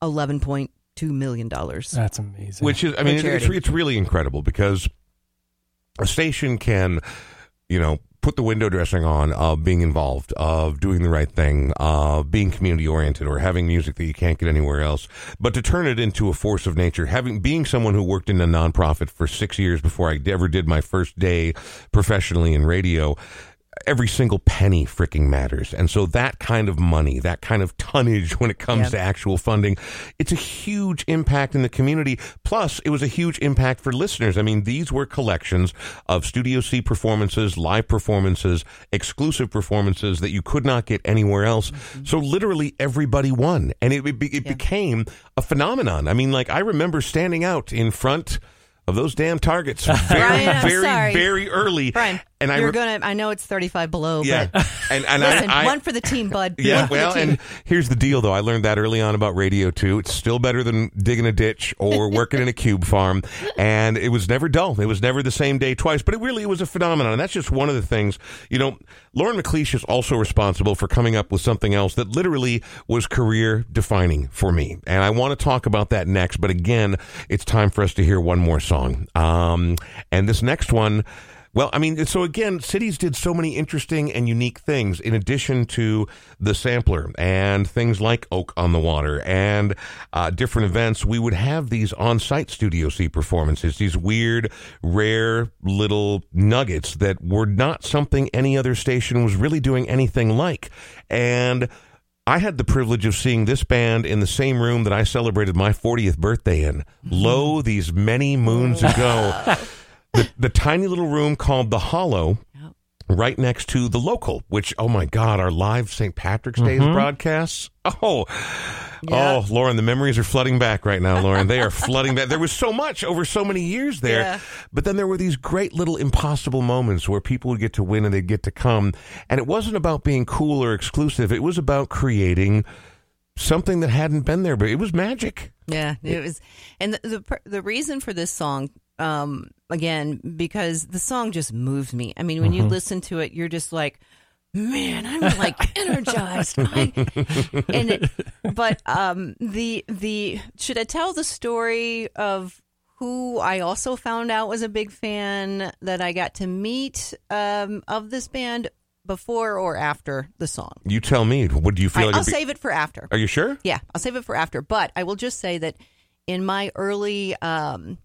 eleven point two million dollars. That's amazing. Which is, I mean, it's, it's really incredible because a station can, you know, put the window dressing on of being involved, of doing the right thing, of being community oriented, or having music that you can't get anywhere else. But to turn it into a force of nature, having being someone who worked in a nonprofit for six years before I ever did my first day professionally in radio. Every single penny freaking matters. And so that kind of money, that kind of tonnage when it comes to actual funding, it's a huge impact in the community. Plus, it was a huge impact for listeners. I mean, these were collections of Studio C performances, live performances, exclusive performances that you could not get anywhere else. Mm-hmm. So literally everybody won. And it, it, it Yeah. became a phenomenon. I mean, like, I remember standing out in front of those damn targets [laughs] very, Brian, very, sorry. very early. Brian, and I you're re- gonna. I know it's thirty five below, yeah, but and and listen, I, I one for the team, bud. yeah, well, and here's the deal, though. I learned that early on about radio too. It's still better than digging a ditch or working in a cube farm, and it was never dull. It was never the same day twice, but it really was a phenomenon, and that's just one of the things. You know, Lauren MacLeash is also responsible for coming up with something else that literally was career defining for me, and I want to talk about that next. But again, it's time for us to hear one more song, um, and this next one. Well, I mean, so again, cities did so many interesting and unique things in addition to the sampler and things like Oak on the Water and uh, different events. We would have these on site Studio C performances, these weird, rare little nuggets that were not something any other station was really doing anything like. And I had the privilege of seeing this band in the same room that I celebrated my 40th birthday in. Lo, these many moons ago. [laughs] the, the tiny little room called the Hollow, Yep. right next to the local. Which, oh my God, our live St. Patrick's Day mm-hmm. broadcasts. Oh, Yeah. oh, Lauren, the memories are flooding back right now, Lauren. They are flooding back. There was so much over so many years there, Yeah. but then there were these great little impossible moments where people would get to win and they'd get to come, and it wasn't about being cool or exclusive. It was about creating something that hadn't been there, but it was magic. Yeah, it was, and the the, the reason for this song, um, again, because the song just moved me. I mean, when you listen to it, you're just like, man, I'm like [laughs] energized. I, [laughs] and it, but um, the the should I tell the story of who I also found out was a big fan that I got to meet um, of this band before or after the song? You tell me. What do you feel right, like? I'll be- save it for after. Are you sure? Yeah, I'll save it for after. But I will just say that in my early um,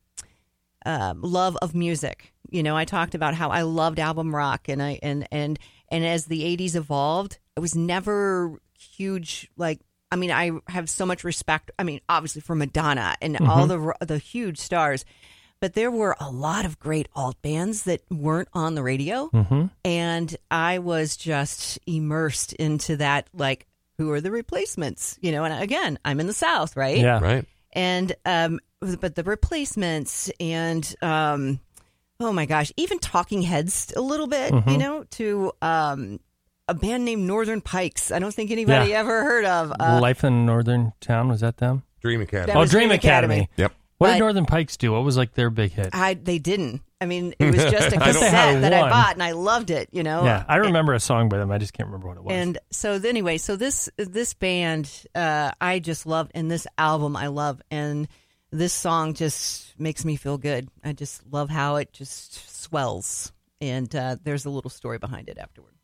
um, love of music, you know, I talked about how I loved album rock, and I and and and as the '80s evolved, it was never huge. Like, I mean, I have so much respect. I mean, obviously for Madonna and all the the huge stars. But there were a lot of great alt bands that weren't on the radio. And I was just immersed into that, like, who are the replacements? You know, and again, I'm in the South, right? Yeah. Right. And, um, but the replacements and um, oh my gosh, even Talking Heads a little bit, mm-hmm. you know, to um, a band named Northern Pikes. I don't think anybody yeah. ever heard of uh, Life in Northern Town. Was that them? Dream Academy. That oh, Dream, Academy. Academy. Yep. What but, did Northern Pikes do? What was like their big hit? I they didn't. I mean, it was [laughs] just a cassette I that I bought and I loved it. You know. Yeah, I remember and, a song by them. I just can't remember what it was. And so anyway, so this this band uh, I just loved, and this album I love, and this song just makes me feel good. I just love how it just swells. And uh, there's a little story behind it afterward.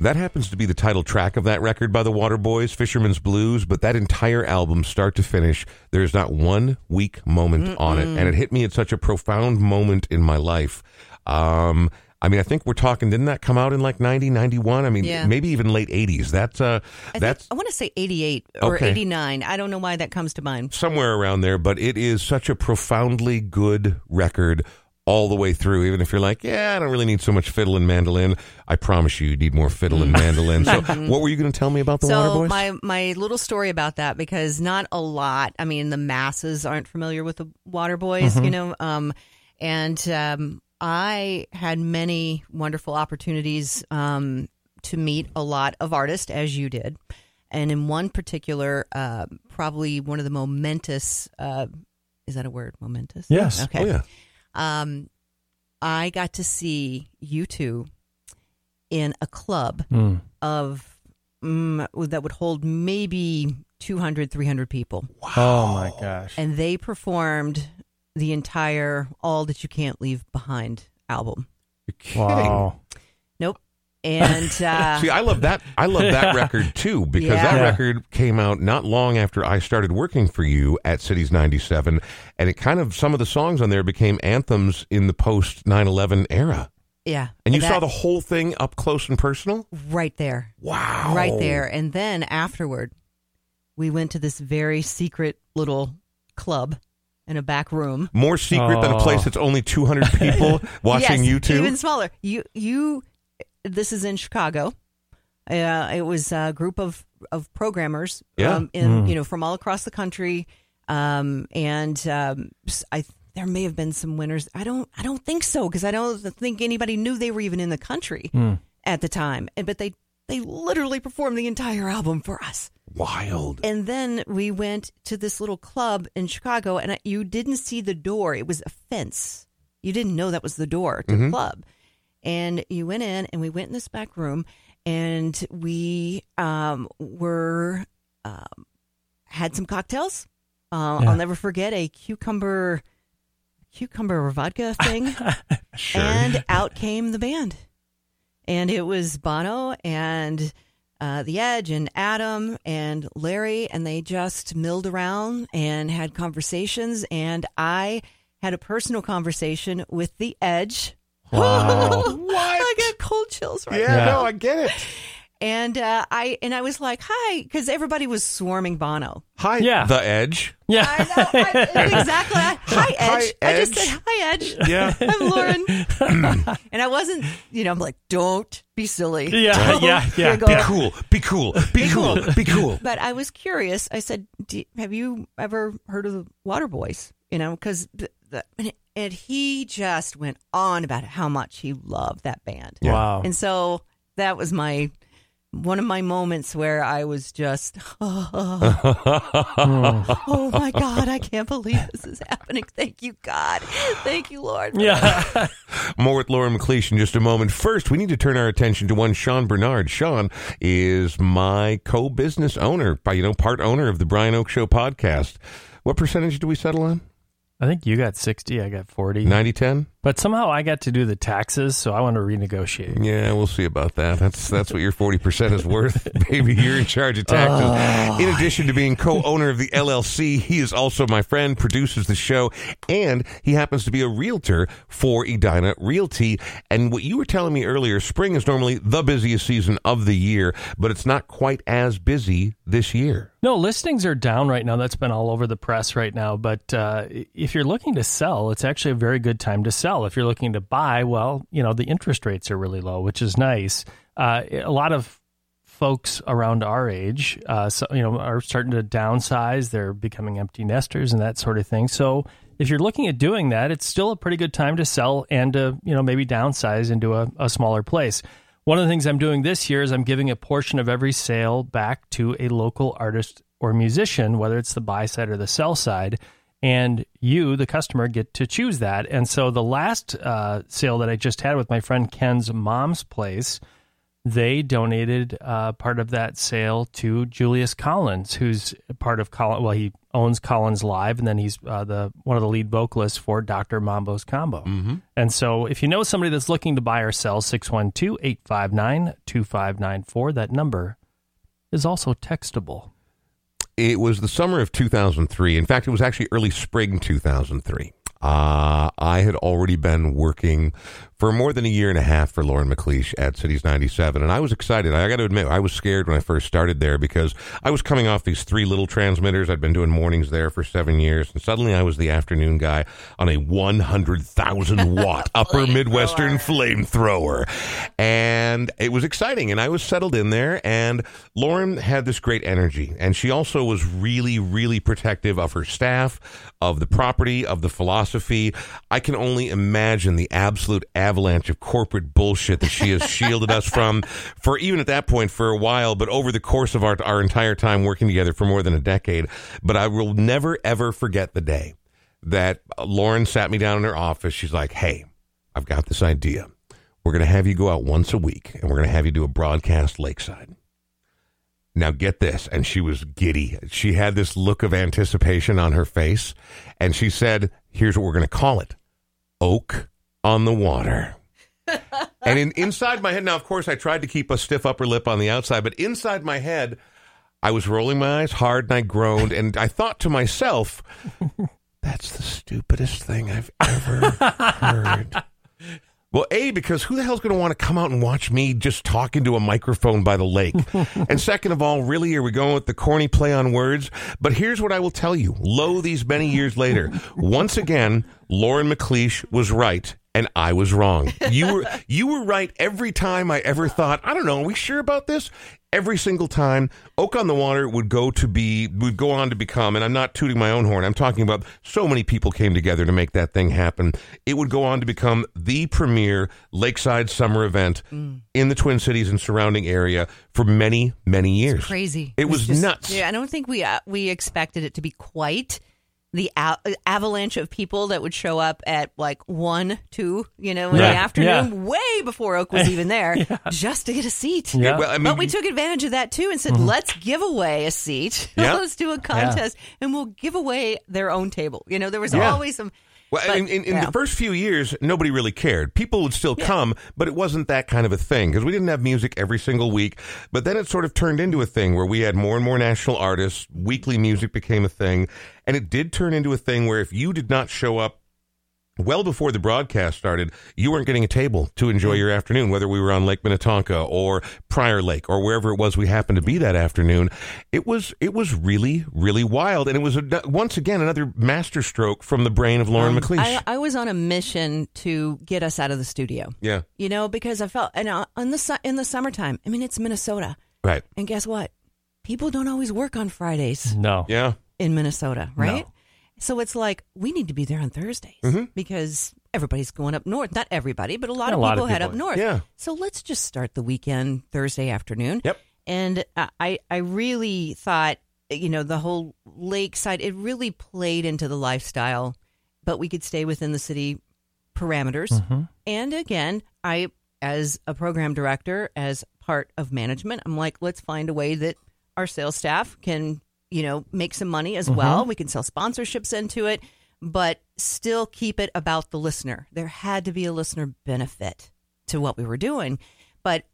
That happens to be the title track of that record by the Waterboys, Fisherman's Blues, but that entire album, start to finish, there is not one weak moment Mm-mm. on it. And it hit me at such a profound moment in my life. Um, I mean, I think we're talking, didn't that come out in like 90, 91? I mean, yeah. maybe even late 80s. That's, uh, I that's, think, I want to say 88 or okay. 89. I don't know why that comes to mind. Somewhere around there, but it is such a profoundly good record all the way through, even if you're like, yeah, I don't really need so much fiddle and mandolin. I promise you, you need more fiddle and mandolin. So, [laughs] what were you going to tell me about the so Waterboys? my my little story about that because not a lot. I mean, the masses aren't familiar with the Waterboys, Mm-hmm. you know. Um, and um, I had many wonderful opportunities um, to meet a lot of artists, as you did. And in one particular, uh, probably one of the momentous. Uh, is that a word? Momentous. Yes. Okay. Oh yeah, Um, I got to see U2 in a club Mm. of mm, that would hold maybe 200 300 people Oh my gosh. and they performed the entire all that you can't leave behind album. Wow. Nope and [laughs] uh, See, I love that. I love that record [laughs] too because Yeah. that record came out not long after I started working for you at Cities 97 and it kind of some of the songs on there became anthems in the post 9/11 era. yeah And you that- saw the whole thing up close and personal? right there Wow. right there and then afterward we went to this very secret little club in a back room More secret than a Oh. place that's only 200 people [laughs] watching yes, U2. Even smaller. You you. This is in Chicago. Uh, it was a group of of programmers. Yeah. Um, in you know from all across the country. Um, and um, I there may have been some winners. I don't I don't think so because I don't think anybody knew they were even in the country at the time. And but they they literally performed the entire album for us. Wild. And then we went to this little club in Chicago, and I- you didn't see the door. It was a fence. You didn't know that was the door to the club. And you went in, and we went in this back room, and we um, were um, had some cocktails. Uh, Yeah. I'll never forget a cucumber cucumber vodka [laughs] thing. Sure. And out came the band. And it was Bono and uh, The Edge and Adam and Larry, and they just milled around and had conversations. And I had a personal conversation with The Edge. Wow. [laughs] what? I get cold chills right Yeah, Yeah. no, I get it. And uh, I and I was like, "Hi," because everybody was swarming Bono. Hi, Yeah. The Edge. Yeah. I know, I, [laughs] [laughs] exactly. Hi, Edge. Hi, I just said, "Hi, Edge." Yeah. I'm Lauren. and I wasn't, you know, I'm like, don't be silly. Yeah, Don't yeah, yeah. giggle." Be cool. Be cool. Be cool. Be cool. But I was curious. I said, Do, have you ever heard of the Waterboys? You know, because and, and he just went on about how much he loved that band. Yeah. Wow. And so that was my one of my moments where I was just, [laughs] oh my God, I can't believe this is happening. Thank you, God. Thank you, Lord. yeah. [laughs] More with Lauren MacLeash in just a moment. First, we need to turn our attention to one Sean Bernard. Sean is my co-business owner, by you know, part owner of the Brian Oake Show podcast. What percentage do we settle on? I think you got 60, I got 40. 90 10? But somehow I got to do the taxes, so I want to renegotiate. Yeah, we'll see about that. That's that's what your 40% is worth. [laughs] Baby, you're in charge of taxes. In addition to being co-owner of the LLC, he is also my friend, produces the show, and he happens to be a realtor for Edina Realty. And what you were telling me earlier, spring is normally the busiest season of the year, but it's not quite as busy this year. No, listings are down right now. That's been all over the press right now. But uh, if you're looking to sell, it's actually a very good time to sell. If you're looking to buy, well, you know, the interest rates are really low, which is nice. Uh, a lot of folks around our age, uh, so, you know, are starting to downsize. They're becoming empty nesters and that sort of thing. So if you're looking at doing that, it's still a pretty good time to sell and to, you know, maybe downsize into a, a smaller place. One of the things I'm doing this year is I'm giving a portion of every sale back to a local artist or musician, whether it's the buy side or the sell side. And you, the customer, get to choose that. And so the last uh, sale that I just had with my friend Ken's mom's place, they donated uh, part of that sale to Julius Collins, who's part of Collins. Well, he owns Collins Live, and then he's uh, the one of the lead vocalists for Dr. Mambo's Combo. Mm-hmm. And so, if you know somebody that's looking to buy or sell, 612 859 2594, that number is also textable. It was the summer of 2003. In fact, it was actually early spring 2003. uh, I had already been working for more than a year and a half for Lauren MacLeash at Cities 97. And I was excited. I got to admit, I was scared when I first started there because I was coming off these three little transmitters. I'd been doing mornings there for seven years. And suddenly I was the afternoon guy on a 100,000 [laughs] watt upper Midwestern flamethrower. And it was exciting. And I was settled in there. And Lauren had this great energy. And she also was really, really protective of her staff, of the property, of the philosophy. I can only imagine the absolute avalanche of corporate bullshit that she has [laughs] shielded us from for even at that point for a while, but over the course of our, our entire time working together for more than a decade. But I will never, ever forget the day that Lauren sat me down in her office. She's like, Hey, I've got this idea. We're going to have you go out once a week and we're going to have you do a broadcast lakeside. Now get this. And she was giddy. She had this look of anticipation on her face. And she said, Here's what we're going to call it Oake on the Water. and in, inside my head, now, of course, I tried to keep a stiff upper lip on the outside, but inside my head, I was rolling my eyes hard and I groaned. And I thought to myself, That's the stupidest thing I've ever heard. Well, A, because who the hell's going to want to come out and watch me just talk into a microphone by the lake? and second of all, really, are we going with the corny play on words? But here's what I will tell you. Lo, these many years later, once again, Lauren MacLeash was right and I was wrong. You were [laughs] you were right every time I ever thought, I don't know, are we sure about this? Every single time, Oake on the Water would go to be would go on to become, and I'm not tooting my own horn. I'm talking about so many people came together to make that thing happen. It would go on to become the premier lakeside summer event in the Twin Cities and surrounding area for many, many years. Crazy. It was just- nuts. Yeah, I don't think we uh, we expected it to be quite the a- uh, avalanche of people that would show up at like one, two, you know, in the Yeah, afternoon, way before Oake was [laughs] even there, just to get a seat. Yeah. Well, I mean, but we took advantage of that too and said, mm-hmm. let's give away a seat. [laughs] Yeah. let's do a contest and we'll give away their own table. You know, there was Yeah. always some. Well, but, in, in, in yeah. the first few years, nobody really cared. People would still come, but it wasn't that kind of a thing because we didn't have music every single week. But then it sort of turned into a thing where we had more and more national artists. Weekly music became a thing. And it did turn into a thing where if you did not show up well before the broadcast started, you weren't getting a table to enjoy your afternoon, whether we were on Lake Minnetonka or Prior Lake or wherever it was we happened to be that afternoon. It was it was really really wild, and it was a, once again another masterstroke from the brain of Lauren MacLeash. I, I was on a mission to get us out of the studio. yeah, You know, because I felt and uh, on the su- in the summertime. I mean, it's Minnesota, right. and guess what? People don't always work on Fridays No. Yeah, in Minnesota, right? No. So it's like we need to be there on Thursdays Mm-hmm. because everybody's going up north. Not everybody, but a lot Yeah, of a lot people head up north. Yeah. So let's just start the weekend Thursday afternoon. Yep. And I I really thought you know the whole lakeside it really played into the lifestyle, but we could stay within the city parameters. Mm-hmm. And again, I as a program director, as part of management, I'm like, let's find a way that our sales staff can, you know, make some money as well. We can sell sponsorships into it, but still keep it about the listener. There had to be a listener benefit to what we were doing. But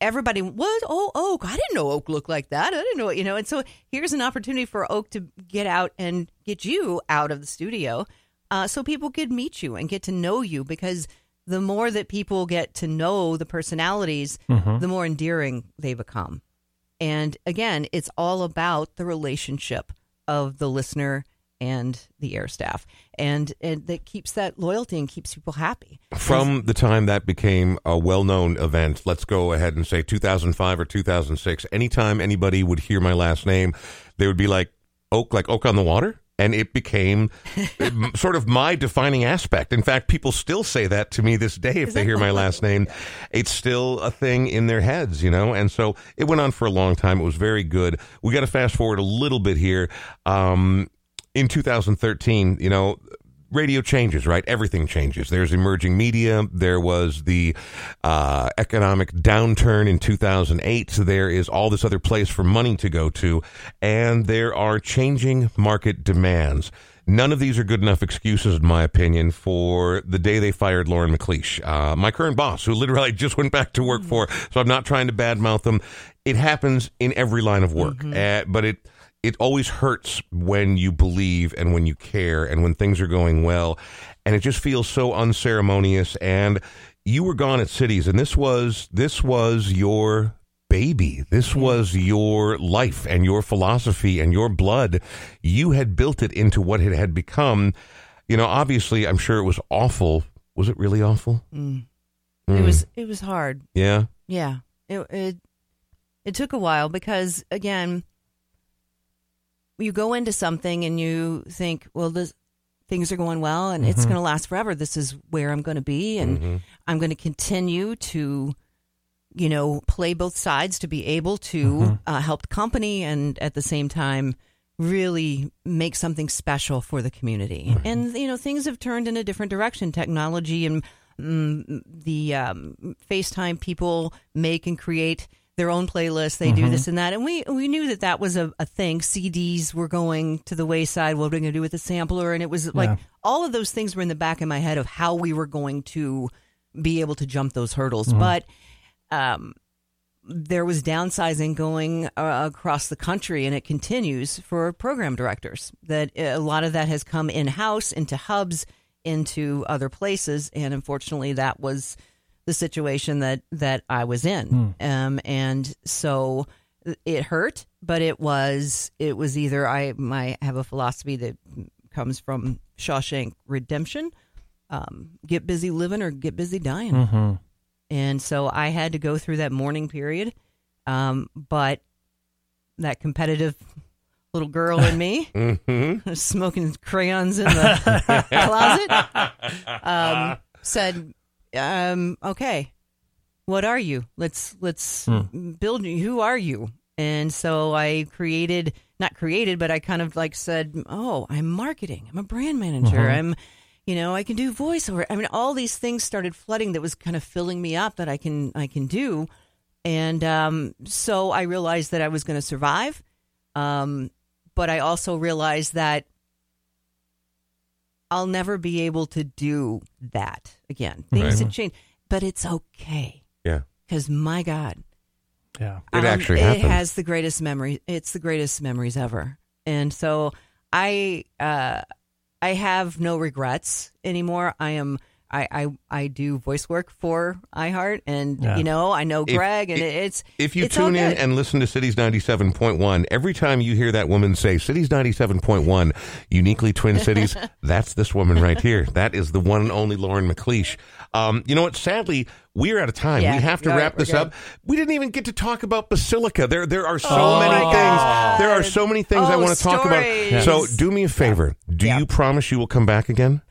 everybody was, oh, Oake. I didn't know Oake looked like that. I didn't know it, you know. And so here's an opportunity for Oake to get out and get you out of the studio uh, so people could meet you and get to know you because the more that people get to know the personalities, the more endearing they become. And again, it's all about the relationship of the listener and the air staff. And, and that keeps that loyalty and keeps people happy. From the time that became a well known event, let's go ahead and say 2005 or 2006, anytime anybody would hear my last name, they would be like, Oake, like Oake on the Water? And it became [laughs] sort of my defining aspect. In fact, people still say that to me this day if they hear my last name. It's still a thing in their heads, you know? And so it went on for a long time. It was very good. We got to fast forward a little bit here. Um, in 2013, you know, radio changes, right? Everything changes. There's emerging media. There was the uh, economic downturn in 2008. So there is all this other place for money to go to. And there are changing market demands. None of these are good enough excuses, in my opinion, for the day they fired Lauren MacLeash, uh, my current boss, who literally [laughs] I just went back to work for. So I'm not trying to badmouth them. It happens in every line of work, uh, but it it always hurts when you believe and when you care and when things are going well, and it just feels so unceremonious. And you were gone at cities, and this was this was your baby. This was your life and your philosophy and your blood. You had built it into what it had become. You know, obviously, I'm sure it was awful. Was it really awful? Mm. Mm. It was it was hard. Yeah. Yeah. It it it took a while because again, you go into something and you think, well, this things are going well and it's going to last forever. This is where I'm going to be and Mhm. I'm going to continue to you know, play both sides to be able to uh, help the company and at the same time really make something special for the community. And you know, things have turned in a different direction. Technology and mm, the um, FaceTime people make and create their own playlists. They do this and that, and we we knew that that was a, a thing. CDs were going to the wayside. What are we going to do with the sampler? And it was like Yeah. all of those things were in the back of my head of how we were going to be able to jump those hurdles. But um, there was downsizing going uh, across the country, and it continues for program directors. That uh, a lot of that has come in house into hubs, into other places, and unfortunately, that was the situation that that I was in. Um, and so it hurt, but it was it was either I my have a philosophy that comes from Shawshank Redemption. Um, get busy living or get busy dying. Mm-hmm. And so I had to go through that mourning period. Um, but that competitive little girl in me, [laughs] Mm-hmm. [laughs] smoking crayons in the [laughs] closet, um, said, um, "Okay, what are you? Let's let's build. Who are you?" And so I created, not created, but I kind of like said, "Oh, I'm marketing. I'm a brand manager. I'm." You know, I can do voiceover. I mean, all these things started flooding that was kind of filling me up that I can I can do, and um, so I realized that I was going to survive. Um, but I also realized that I'll never be able to do that again. Things Right. had changed, but it's okay Yeah. because my God, Yeah. It actually it has the greatest memory. It's the greatest memories ever, and so I uh, I have no regrets anymore. I am. I, I, I do voice work for iHeart, and Yeah. you know I know If- Greg, and if- it's If you it's all tune in and listen to Cities 97.1, every time you hear that woman say Cities 97.1, uniquely Twin Cities, [laughs] that's this woman right here. That is the one and only Lauren MacLeash. Um, you know what? Sadly, we're out of time. Yeah, we have to wrap we're this up. We didn't even get to talk about Basilica. There, there are so Oh many my things. God. There are so many things I Oh, want to talk about. stories. So do me a favor. Do Yeah. you promise you will come back again?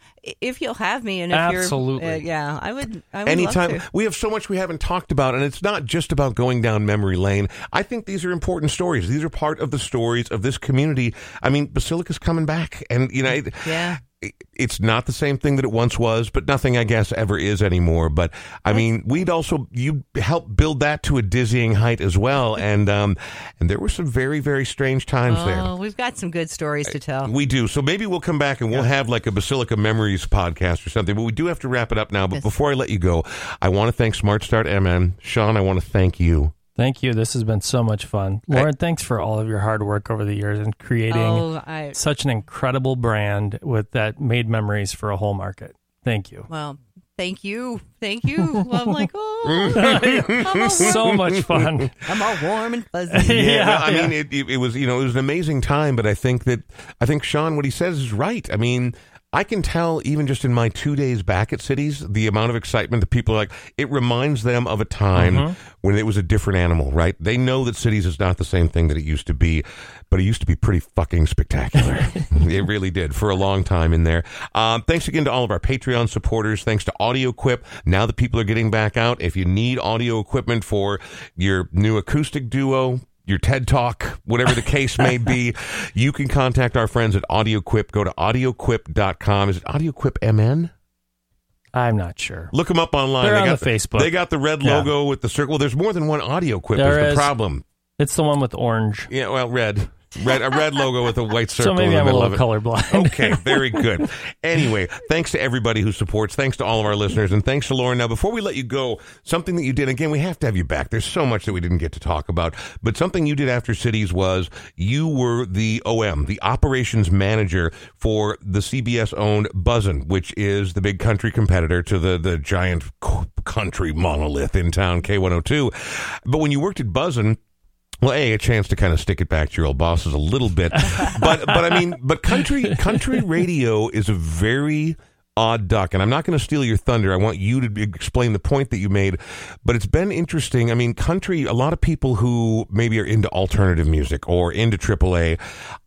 If you'll have me, and if Absolutely. you're, uh, yeah, I would. I would Anytime Love to. we have so much we haven't talked about, and it's not just about going down memory lane. I think these are important stories. These are part of the stories of this community. I mean, Basilica's coming back, and you know, Yeah. It- it's not the same thing that it once was, but nothing, I guess, ever is anymore. But I mean, we'd also you helped build that to a dizzying height as well, [laughs] and um, and there were some very very strange times there. Oh, we've got some good stories to tell. We do. So maybe we'll come back and we'll have like a Basilica Memories podcast or something. But we do have to wrap it up now. But before I let you go, I want to thank Smart Start MN. Sean, I want to thank you. Thank you. This has been so much fun. Lauren, thanks for all of your hard work over the years and creating Oh, I such an incredible brand with that made memories for a whole market. Thank you. well, thank you, thank you. I'm like, oh, [laughs] I'm So much fun. [laughs] I'm all warm and fuzzy. [laughs] Yeah, no, I mean, it, it, it was you know it was an amazing time. But I think that I think Sean, what he says is right. I mean. I can tell even just in my two days back at cities, the amount of excitement that people are like, it reminds them of a time Mm-hmm. when it was a different animal, right? They know that cities is not the same thing that it used to be, but it used to be pretty fucking spectacular. [laughs] it really did for a long time in there. Um, thanks again to all of our Patreon supporters. Thanks to Audio Equip. Now that people are getting back out, if you need audio equipment for your new acoustic duo, your TED Talk, whatever the case may be, [laughs] you can contact our friends at AudioQuip. Go to audioquip.com. Is it AudioQuip MN? I'm not sure. Look them up online. They're they on got the Facebook. They got the red Yeah. logo with the circle. Well, There's more than one AudioQuip There is the problem. It's the one with orange. Yeah, well, red. Red a red logo with a white circle. So maybe in the I'm a little colorblind. [laughs] Okay, very good. Anyway, thanks to everybody who supports. Thanks to all of our listeners, and thanks to Lauren. Now, before we let you go, something that you did again, we have to have you back. There's so much that we didn't get to talk about, but something you did after Cities was you were the OM, the operations manager for the CBS owned Buzzin, which is the big country competitor to the the giant country monolith in town, K102. But when you worked at Buzzin. Well, a a chance to kind of stick it back to your old bosses a little bit, [laughs] but but I mean, but country country radio is a very odd duck, and I'm not going to steal your thunder. I want you to explain the point that you made, but it's been interesting. I mean, country. A lot of people who maybe are into alternative music or into AAA,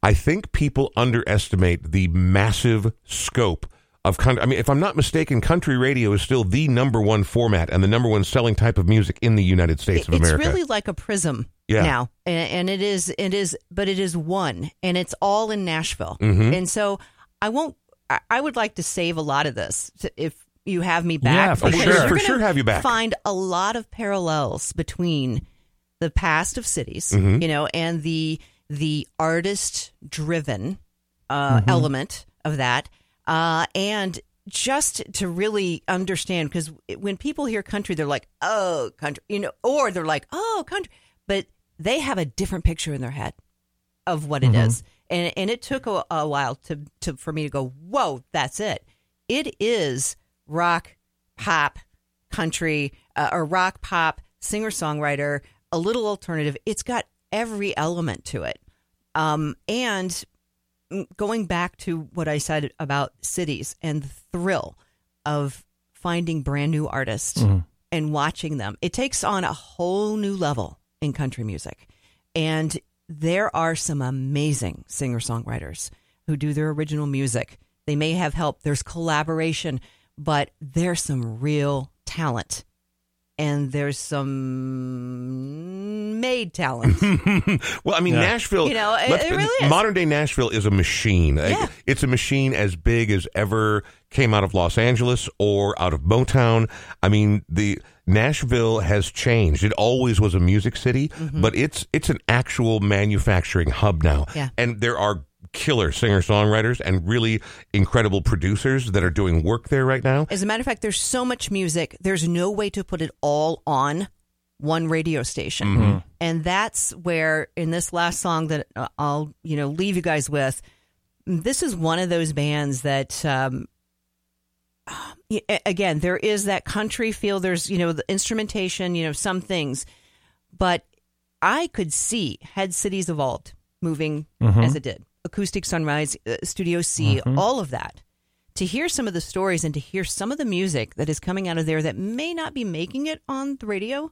I think people underestimate the massive scope of country. I mean, if I'm not mistaken, country radio is still the number one format and the number one selling type of music in the United States of it's America. It's really like a prism Yeah. now, and, and it is it is, but it is one, and it's all in Nashville. Mhm. And so I won't. I, I would like to save a lot of this to, if you have me back. Yeah, for sure. you're For sure have you back. Find a lot of parallels between the past of cities, Mhm. you know, and the the artist driven uh, element of that, uh, and just to really understand because when people hear country, they're like, "Oh, country," you know, or they're like, "Oh, country," but they have a different picture in their head of what it is, and and it took a, a while to to for me to go, "Whoa, that's it." It is rock, pop, country, uh, or rock, pop, singer songwriter, a little alternative. It's got every element to it. Um, and going back to what I said about cities and the thrill of finding brand new artists mm-hmm. and watching them, it takes on a whole new level in country music. And there are some amazing singer songwriters who do their original music. They may have help, there's collaboration, but there's some real talent. And there's some made talent. [laughs] well, I mean, Yeah. Nashville. You know, it- it really is. Modern day Nashville is a machine. Yeah. It's a machine as big as ever came out of Los Angeles or out of Motown. I mean, the Nashville has changed. It always was a music city, but it's it's an actual manufacturing hub now. Mm-hmm. Yeah. And there are killer singer songwriters and really incredible producers that are doing work there right now. As a matter of fact, there's so much music, there's no way to put it all on one radio station. Mm-hmm. And that's where in this last song that uh, I'll, you know, leave you guys with, this is one of those bands that um [sighs] again, there is that country feel, there's, you know, the instrumentation, you know, some things. But I could see had cities evolved moving as it did. Acoustic Sunrise, uh, Studio C, all of that to hear some of the stories and to hear some of the music that is coming out of there that may not be making it on the radio,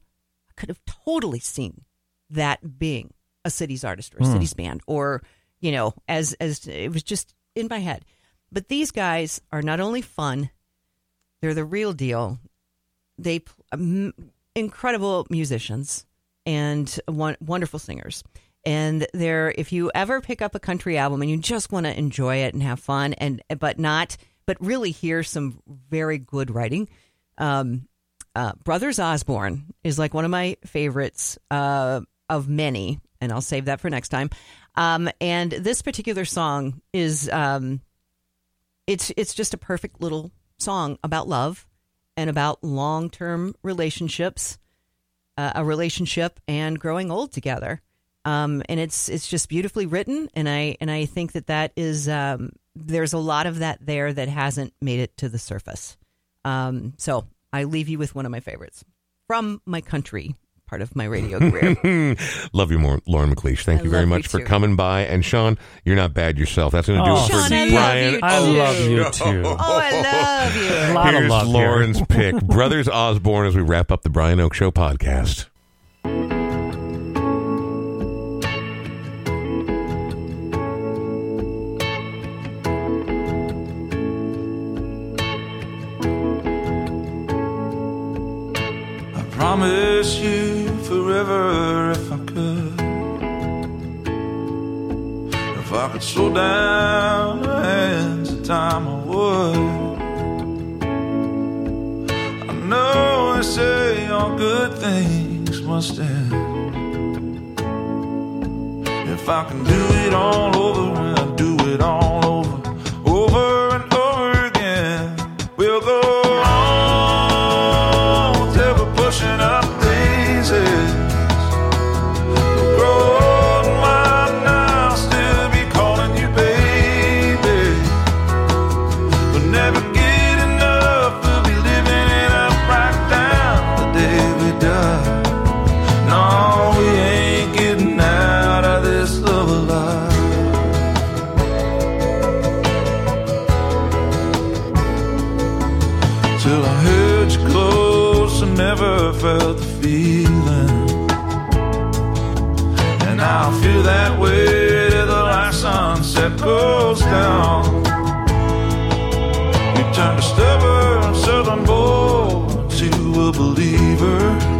I could have totally seen that being a city's artist or a city's band or you know as as it was just in my head. But these guys are not only fun, they're the real deal. They um, incredible musicians and won- wonderful singers. And they're if you ever pick up a country album and you just want to enjoy it and have fun and but not but really hear some very good writing. Um, uh, Brothers Osborne is like one of my favorites uh, of many, and I'll save that for next time. Um, and this particular song is um, it's it's just a perfect little song about love and about long term relationships, uh, a relationship, and growing old together. Um, and it's it's just beautifully written, and I and I think that that is um, there's a lot of that there that hasn't made it to the surface. Um, so I leave you with one of my favorites from my country part of my radio [laughs] career. love you more, Lauren MacLeash. Thank I you very love you much for coming by. And Sean, you're not bad yourself. That's going to do Oh, it for Sean, I love Brian. you I love you too. [laughs] oh, I love you. A lot of Here's love here. Lauren's pick. Brothers Osborne as we wrap up the Brian Oake Show podcast. promise you forever if I could. If I could slow down the time, I would. I know I say all good things must end. If I can do it all over and I do never felt the feeling. And I'll feel that way till the last sunset goes down. You turn a stubborn southern boy to a believer.